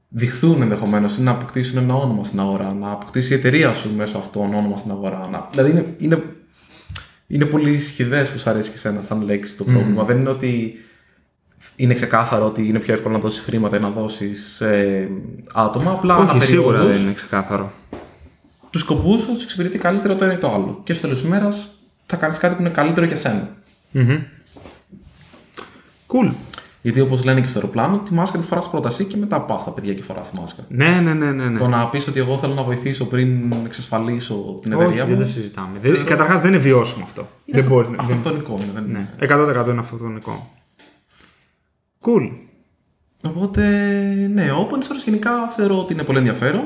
δειχθούν ενδεχομένως ή να αποκτήσουν ένα όνομα στην αγορά. Να αποκτήσει η εταιρεία σου μέσω αυτών όνομα στην αγορά. Να, δηλαδή είναι, είναι, είναι πολυσχιδές που σου αρέσει και εσένα σαν λέξη το πρόβλημα. Δεν είναι ότι είναι ξεκάθαρο ότι είναι πιο εύκολο να δώσεις χρήματα ή να δώσεις ε, άτομα. Απλά Όχι, ανά σίγουρα περιόδους, δεν είναι ξεκάθαρο. τους σκοπούς σου τους εξυπηρετεί καλύτερα το ένα ή το άλλο. Και στο τέλος της ημέρα θα κάνεις κάτι που είναι καλύτερο για σένα. Cool. Γιατί όπως λένε και στο αεροπλάνο, τη μάσκα τη φοράς πρώτα εσύ και μετά πας στα παιδιά και φοράς τη μάσκα. Ναι, ναι, ναι, ναι. ναι. Το να πεις ότι εγώ θέλω να βοηθήσω πριν εξασφαλίσω την Όχι, εταιρεία δεν μου. το συζητάμε. Δεν, καταρχάς δεν είναι βιώσιμο αυτό. δεν μπορεί. δεν- Αυτοκτονικό είναι. Δεν... Ναι, 100% είναι αυτοκτονικό. Cool. Οπότε, ναι, open source γενικά θεωρώ ότι είναι πολύ ενδιαφέρον.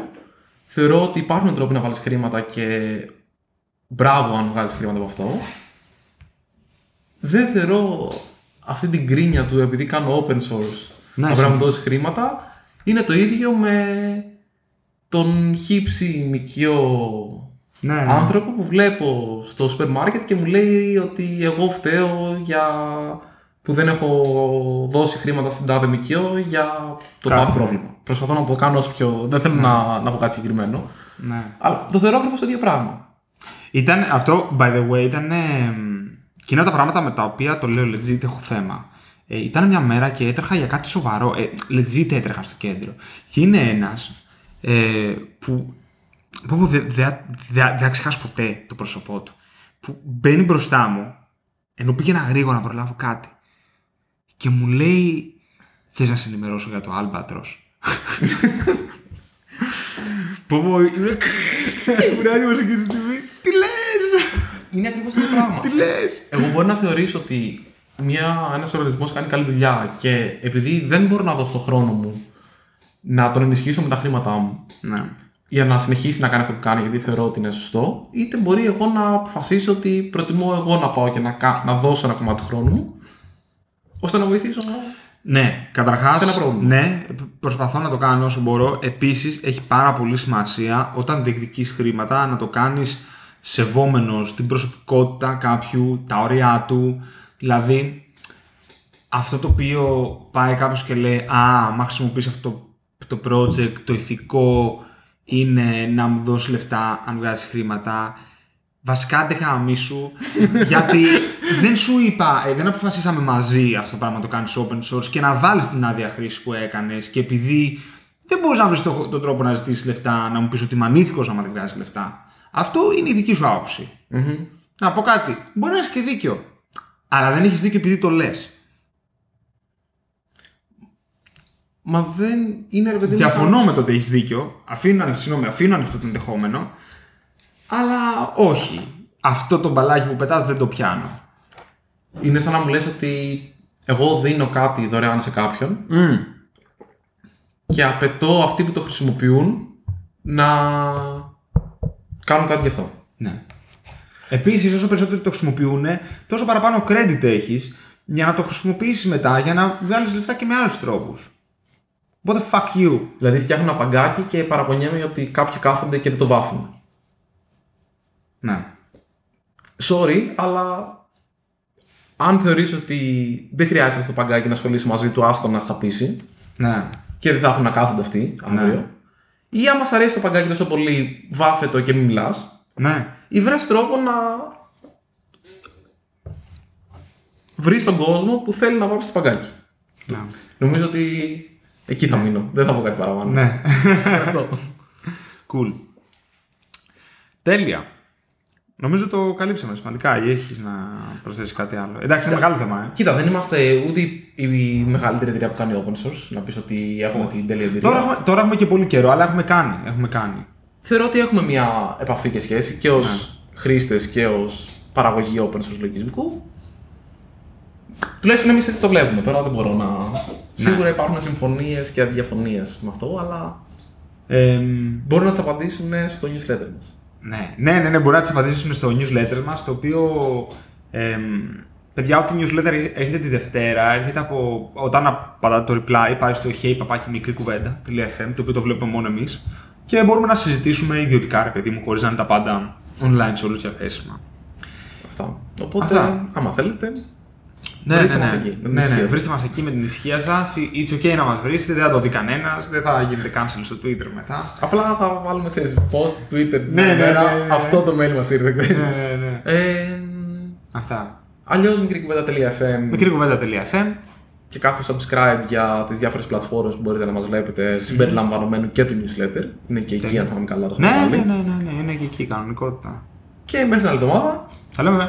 Θεωρώ ότι υπάρχουν τρόποι να βάλεις χρήματα και μπράβο αν βγάζεις χρήματα από αυτό. Δεν θεωρώ αυτή την κρίνια του επειδή κάνω open source Ναι, να πρέπει να μου συμφωνώ. δώσει χρήματα. Είναι το ίδιο με τον χύψη μικιό Ναι, ναι. άνθρωπο που βλέπω στο σούπερ μάρκετ και μου λέει ότι εγώ φταίω για που δεν έχω δώσει χρήματα στην τάδε μικιό για το Κάτι. τάδε πρόβλημα. Προσπαθώ να το κάνω όσο πιο. Δεν θέλω να, να πω κάτι συγκεκριμένο. ναι. Αλλά το θεωρώ ακριβώς το ίδιο πράγμα. Ήταν, αυτό, by the way, ήταν ε, εκείνα τα πράγματα με τα οποία το λέω legit έχω θέμα. Ε, ήταν μια μέρα και έτρεχα για κάτι σοβαρό. Ε, legit έτρεχα στο κέντρο. Και είναι ένας ε, που, που, που δεν δε, δε, δε θα ξεχάσω ποτέ το πρόσωπό του. Που μπαίνει μπροστά μου, ενώ πήγαινα γρήγορα να προλάβω κάτι. Και μου λέει, θες να σε ενημερώσω για το Albatros. Πω πω, είμαι ήμουν έτοιμος εκείνη τη στιγμή. Τι λες! Είναι ακριβώς το ίδιο πράγμα. Τι λες! Εγώ μπορεί να θεωρήσω ότι ένας οργανισμός κάνει καλή δουλειά και επειδή δεν μπορώ να δώσω το χρόνο μου να τον ενισχύσω με τα χρήματά μου Ναι. για να συνεχίσει να κάνει αυτό που κάνει γιατί θεωρώ ότι είναι σωστό, είτε μπορεί εγώ να αποφασίσω ότι προτιμώ εγώ να πάω και να, κα- να δώσω ένα κομμάτι του χρόνου μου ώστε να βοηθήσω. Ναι, καταρχάς. Σε ένα πρόβλημα. Ναι, προσπαθώ να το κάνω όσο μπορώ. Επίσης, έχει πάρα πολύ σημασία όταν διεκδικείς χρήματα να το κάνεις σεβόμενος την προσωπικότητα κάποιου, τα όρια του. Δηλαδή, αυτό το οποίο πάει κάποιος και λέει Α, μα χρησιμοποιήσει αυτό το, το project, το ηθικό είναι να μου δώσεις λεφτά αν βγάζεις χρήματα. Βασικά δεν χαμίσου, γιατί δεν σου είπα, ε, δεν αποφασίσαμε μαζί αυτό το πράγμα να το κάνεις open source και να βάλεις την άδεια χρήση που έκανες και επειδή δεν μπορείς να βρεις τον τον τρόπο να ζητήσεις λεφτά, να μου πεις ότι είμαι ανήθικος άμα δεν βγάζει λεφτά. Αυτό είναι η δική σου άποψη. Να πω κάτι. Μπορεί να έχεις και δίκιο. Αλλά δεν έχεις δίκιο επειδή το λες. Μα δεν είναι ρε παιδί μου. Διαφωνώ με το ότι έχεις δίκιο. Αφήνω, ανοιχτό- συγγνώμη, αφήνω ανοιχτό το ενδεχόμενο. Αλλά όχι. Αυτό το μπαλάκι που πετάς δεν το πιάνω. Είναι σαν να μου λες ότι εγώ δίνω κάτι δωρεάν σε κάποιον και απαιτώ αυτοί που το χρησιμοποιούν να κάνουν κάτι γι' αυτό. Ναι. Επίσης, όσο περισσότερο το χρησιμοποιούν, τόσο παραπάνω credit έχεις για να το χρησιμοποιήσεις μετά για να βγάλεις λεφτά και με άλλους τρόπους. What the fuck you; Δηλαδή φτιάχνω ένα παγκάκι και παραπονιέμαι ότι κάποιοι κάθονται και δεν το βάφουν. Ναι. Sorry, αλλά αν θεωρείς ότι δεν χρειάζεται αυτό το παγκάκι να ασχολήσει μαζί του, άστο να χαπίσει Ναι. Και δεν θα έχουν να κάθονται αυτοί αύριο. Ή άμα σ' αρέσει το παγκάκι τόσο πολύ, βάφε το και μην μιλάς. Ναι. Ή βρες τρόπο να βρεις τον κόσμο που θέλει να βάψει το παγκάκι. ναι. Νομίζω ότι εκεί θα μείνω. Δεν θα πω κάτι παραπάνω. ναι. Ευχαριστώ. cool. Τέλεια. Νομίζω το καλύψαμε σημαντικά ή έχεις να προσθέσεις κάτι άλλο. Εντάξει, είναι μεγάλο θέμα, ε. Κοίτα, δεν είμαστε ούτε η η μεγαλύτερη εταιρεία που κάνει open source. Να πεις ότι έχουμε την τέλεια εμπειρία. Τώρα έχουμε, τώρα έχουμε και πολύ καιρό, αλλά έχουμε κάνει. Έχουμε κάνει. Θεωρώ ότι έχουμε μια επαφή και σχέση και ως Ναι. χρήστες και ως παραγωγή open source λογισμικού. Τουλάχιστον εμείς έτσι το βλέπουμε. Τώρα δεν μπορώ να. Ναι. Σίγουρα υπάρχουν συμφωνίες και αδιαφωνίες με αυτό, αλλά Ε, μπορούν να τις απαντήσουν στο newsletter μας. Ναι, ναι, ναι, ναι, μπορεί να τις απαντήσουν στο newsletter μας, το οποίο. Ε, παιδιά, ό,τι newsletter έρχεται τη Δευτέρα, έρχεται από. Όταν απαντάτε το reply, πάει στο hey παπάκι μικρή κουβέντα.fm, το οποίο το βλέπουμε μόνο εμείς. Και μπορούμε να συζητήσουμε ιδιωτικά, ρε παιδί μου, χωρίς να είναι τα πάντα online σε όλους διαθέσιμα. Αυτά. Οπότε, Αυτά. άμα θέλετε, Ναι, Βρίστε ναι, μας ναι. εκεί, με την ναι, ησυχία ναι. σας. Βρίστε μας εκεί με την ησυχία σας. It's okay να μας βρίσκετε, δεν θα το δει κανένας, δεν θα γίνετε cancel στο Twitter μετά. απλά θα βάλουμε ξέρεις, post, Twitter. Ναι, ναι, μέρα, ναι, ναι, ναι. Αυτό το mail μας ήρθε. ναι, ναι. ε, Αυτά. Αλλιώς μικρή κουβέντα.fm Μικρή κουβέντα.fm. και κάθω subscribe για τις διάφορες πλατφόρμες που μπορείτε να μας βλέπετε συμπεριλαμβανομένου και του newsletter. Είναι και εκεί, αν πάμε καλά, το έχουμε Ναι, βάλει. ναι, ναι, ναι, ναι, είναι και εκεί η κανονικότητα. Και μέχρι την άλλη εβδομάδα, Τα λέμε.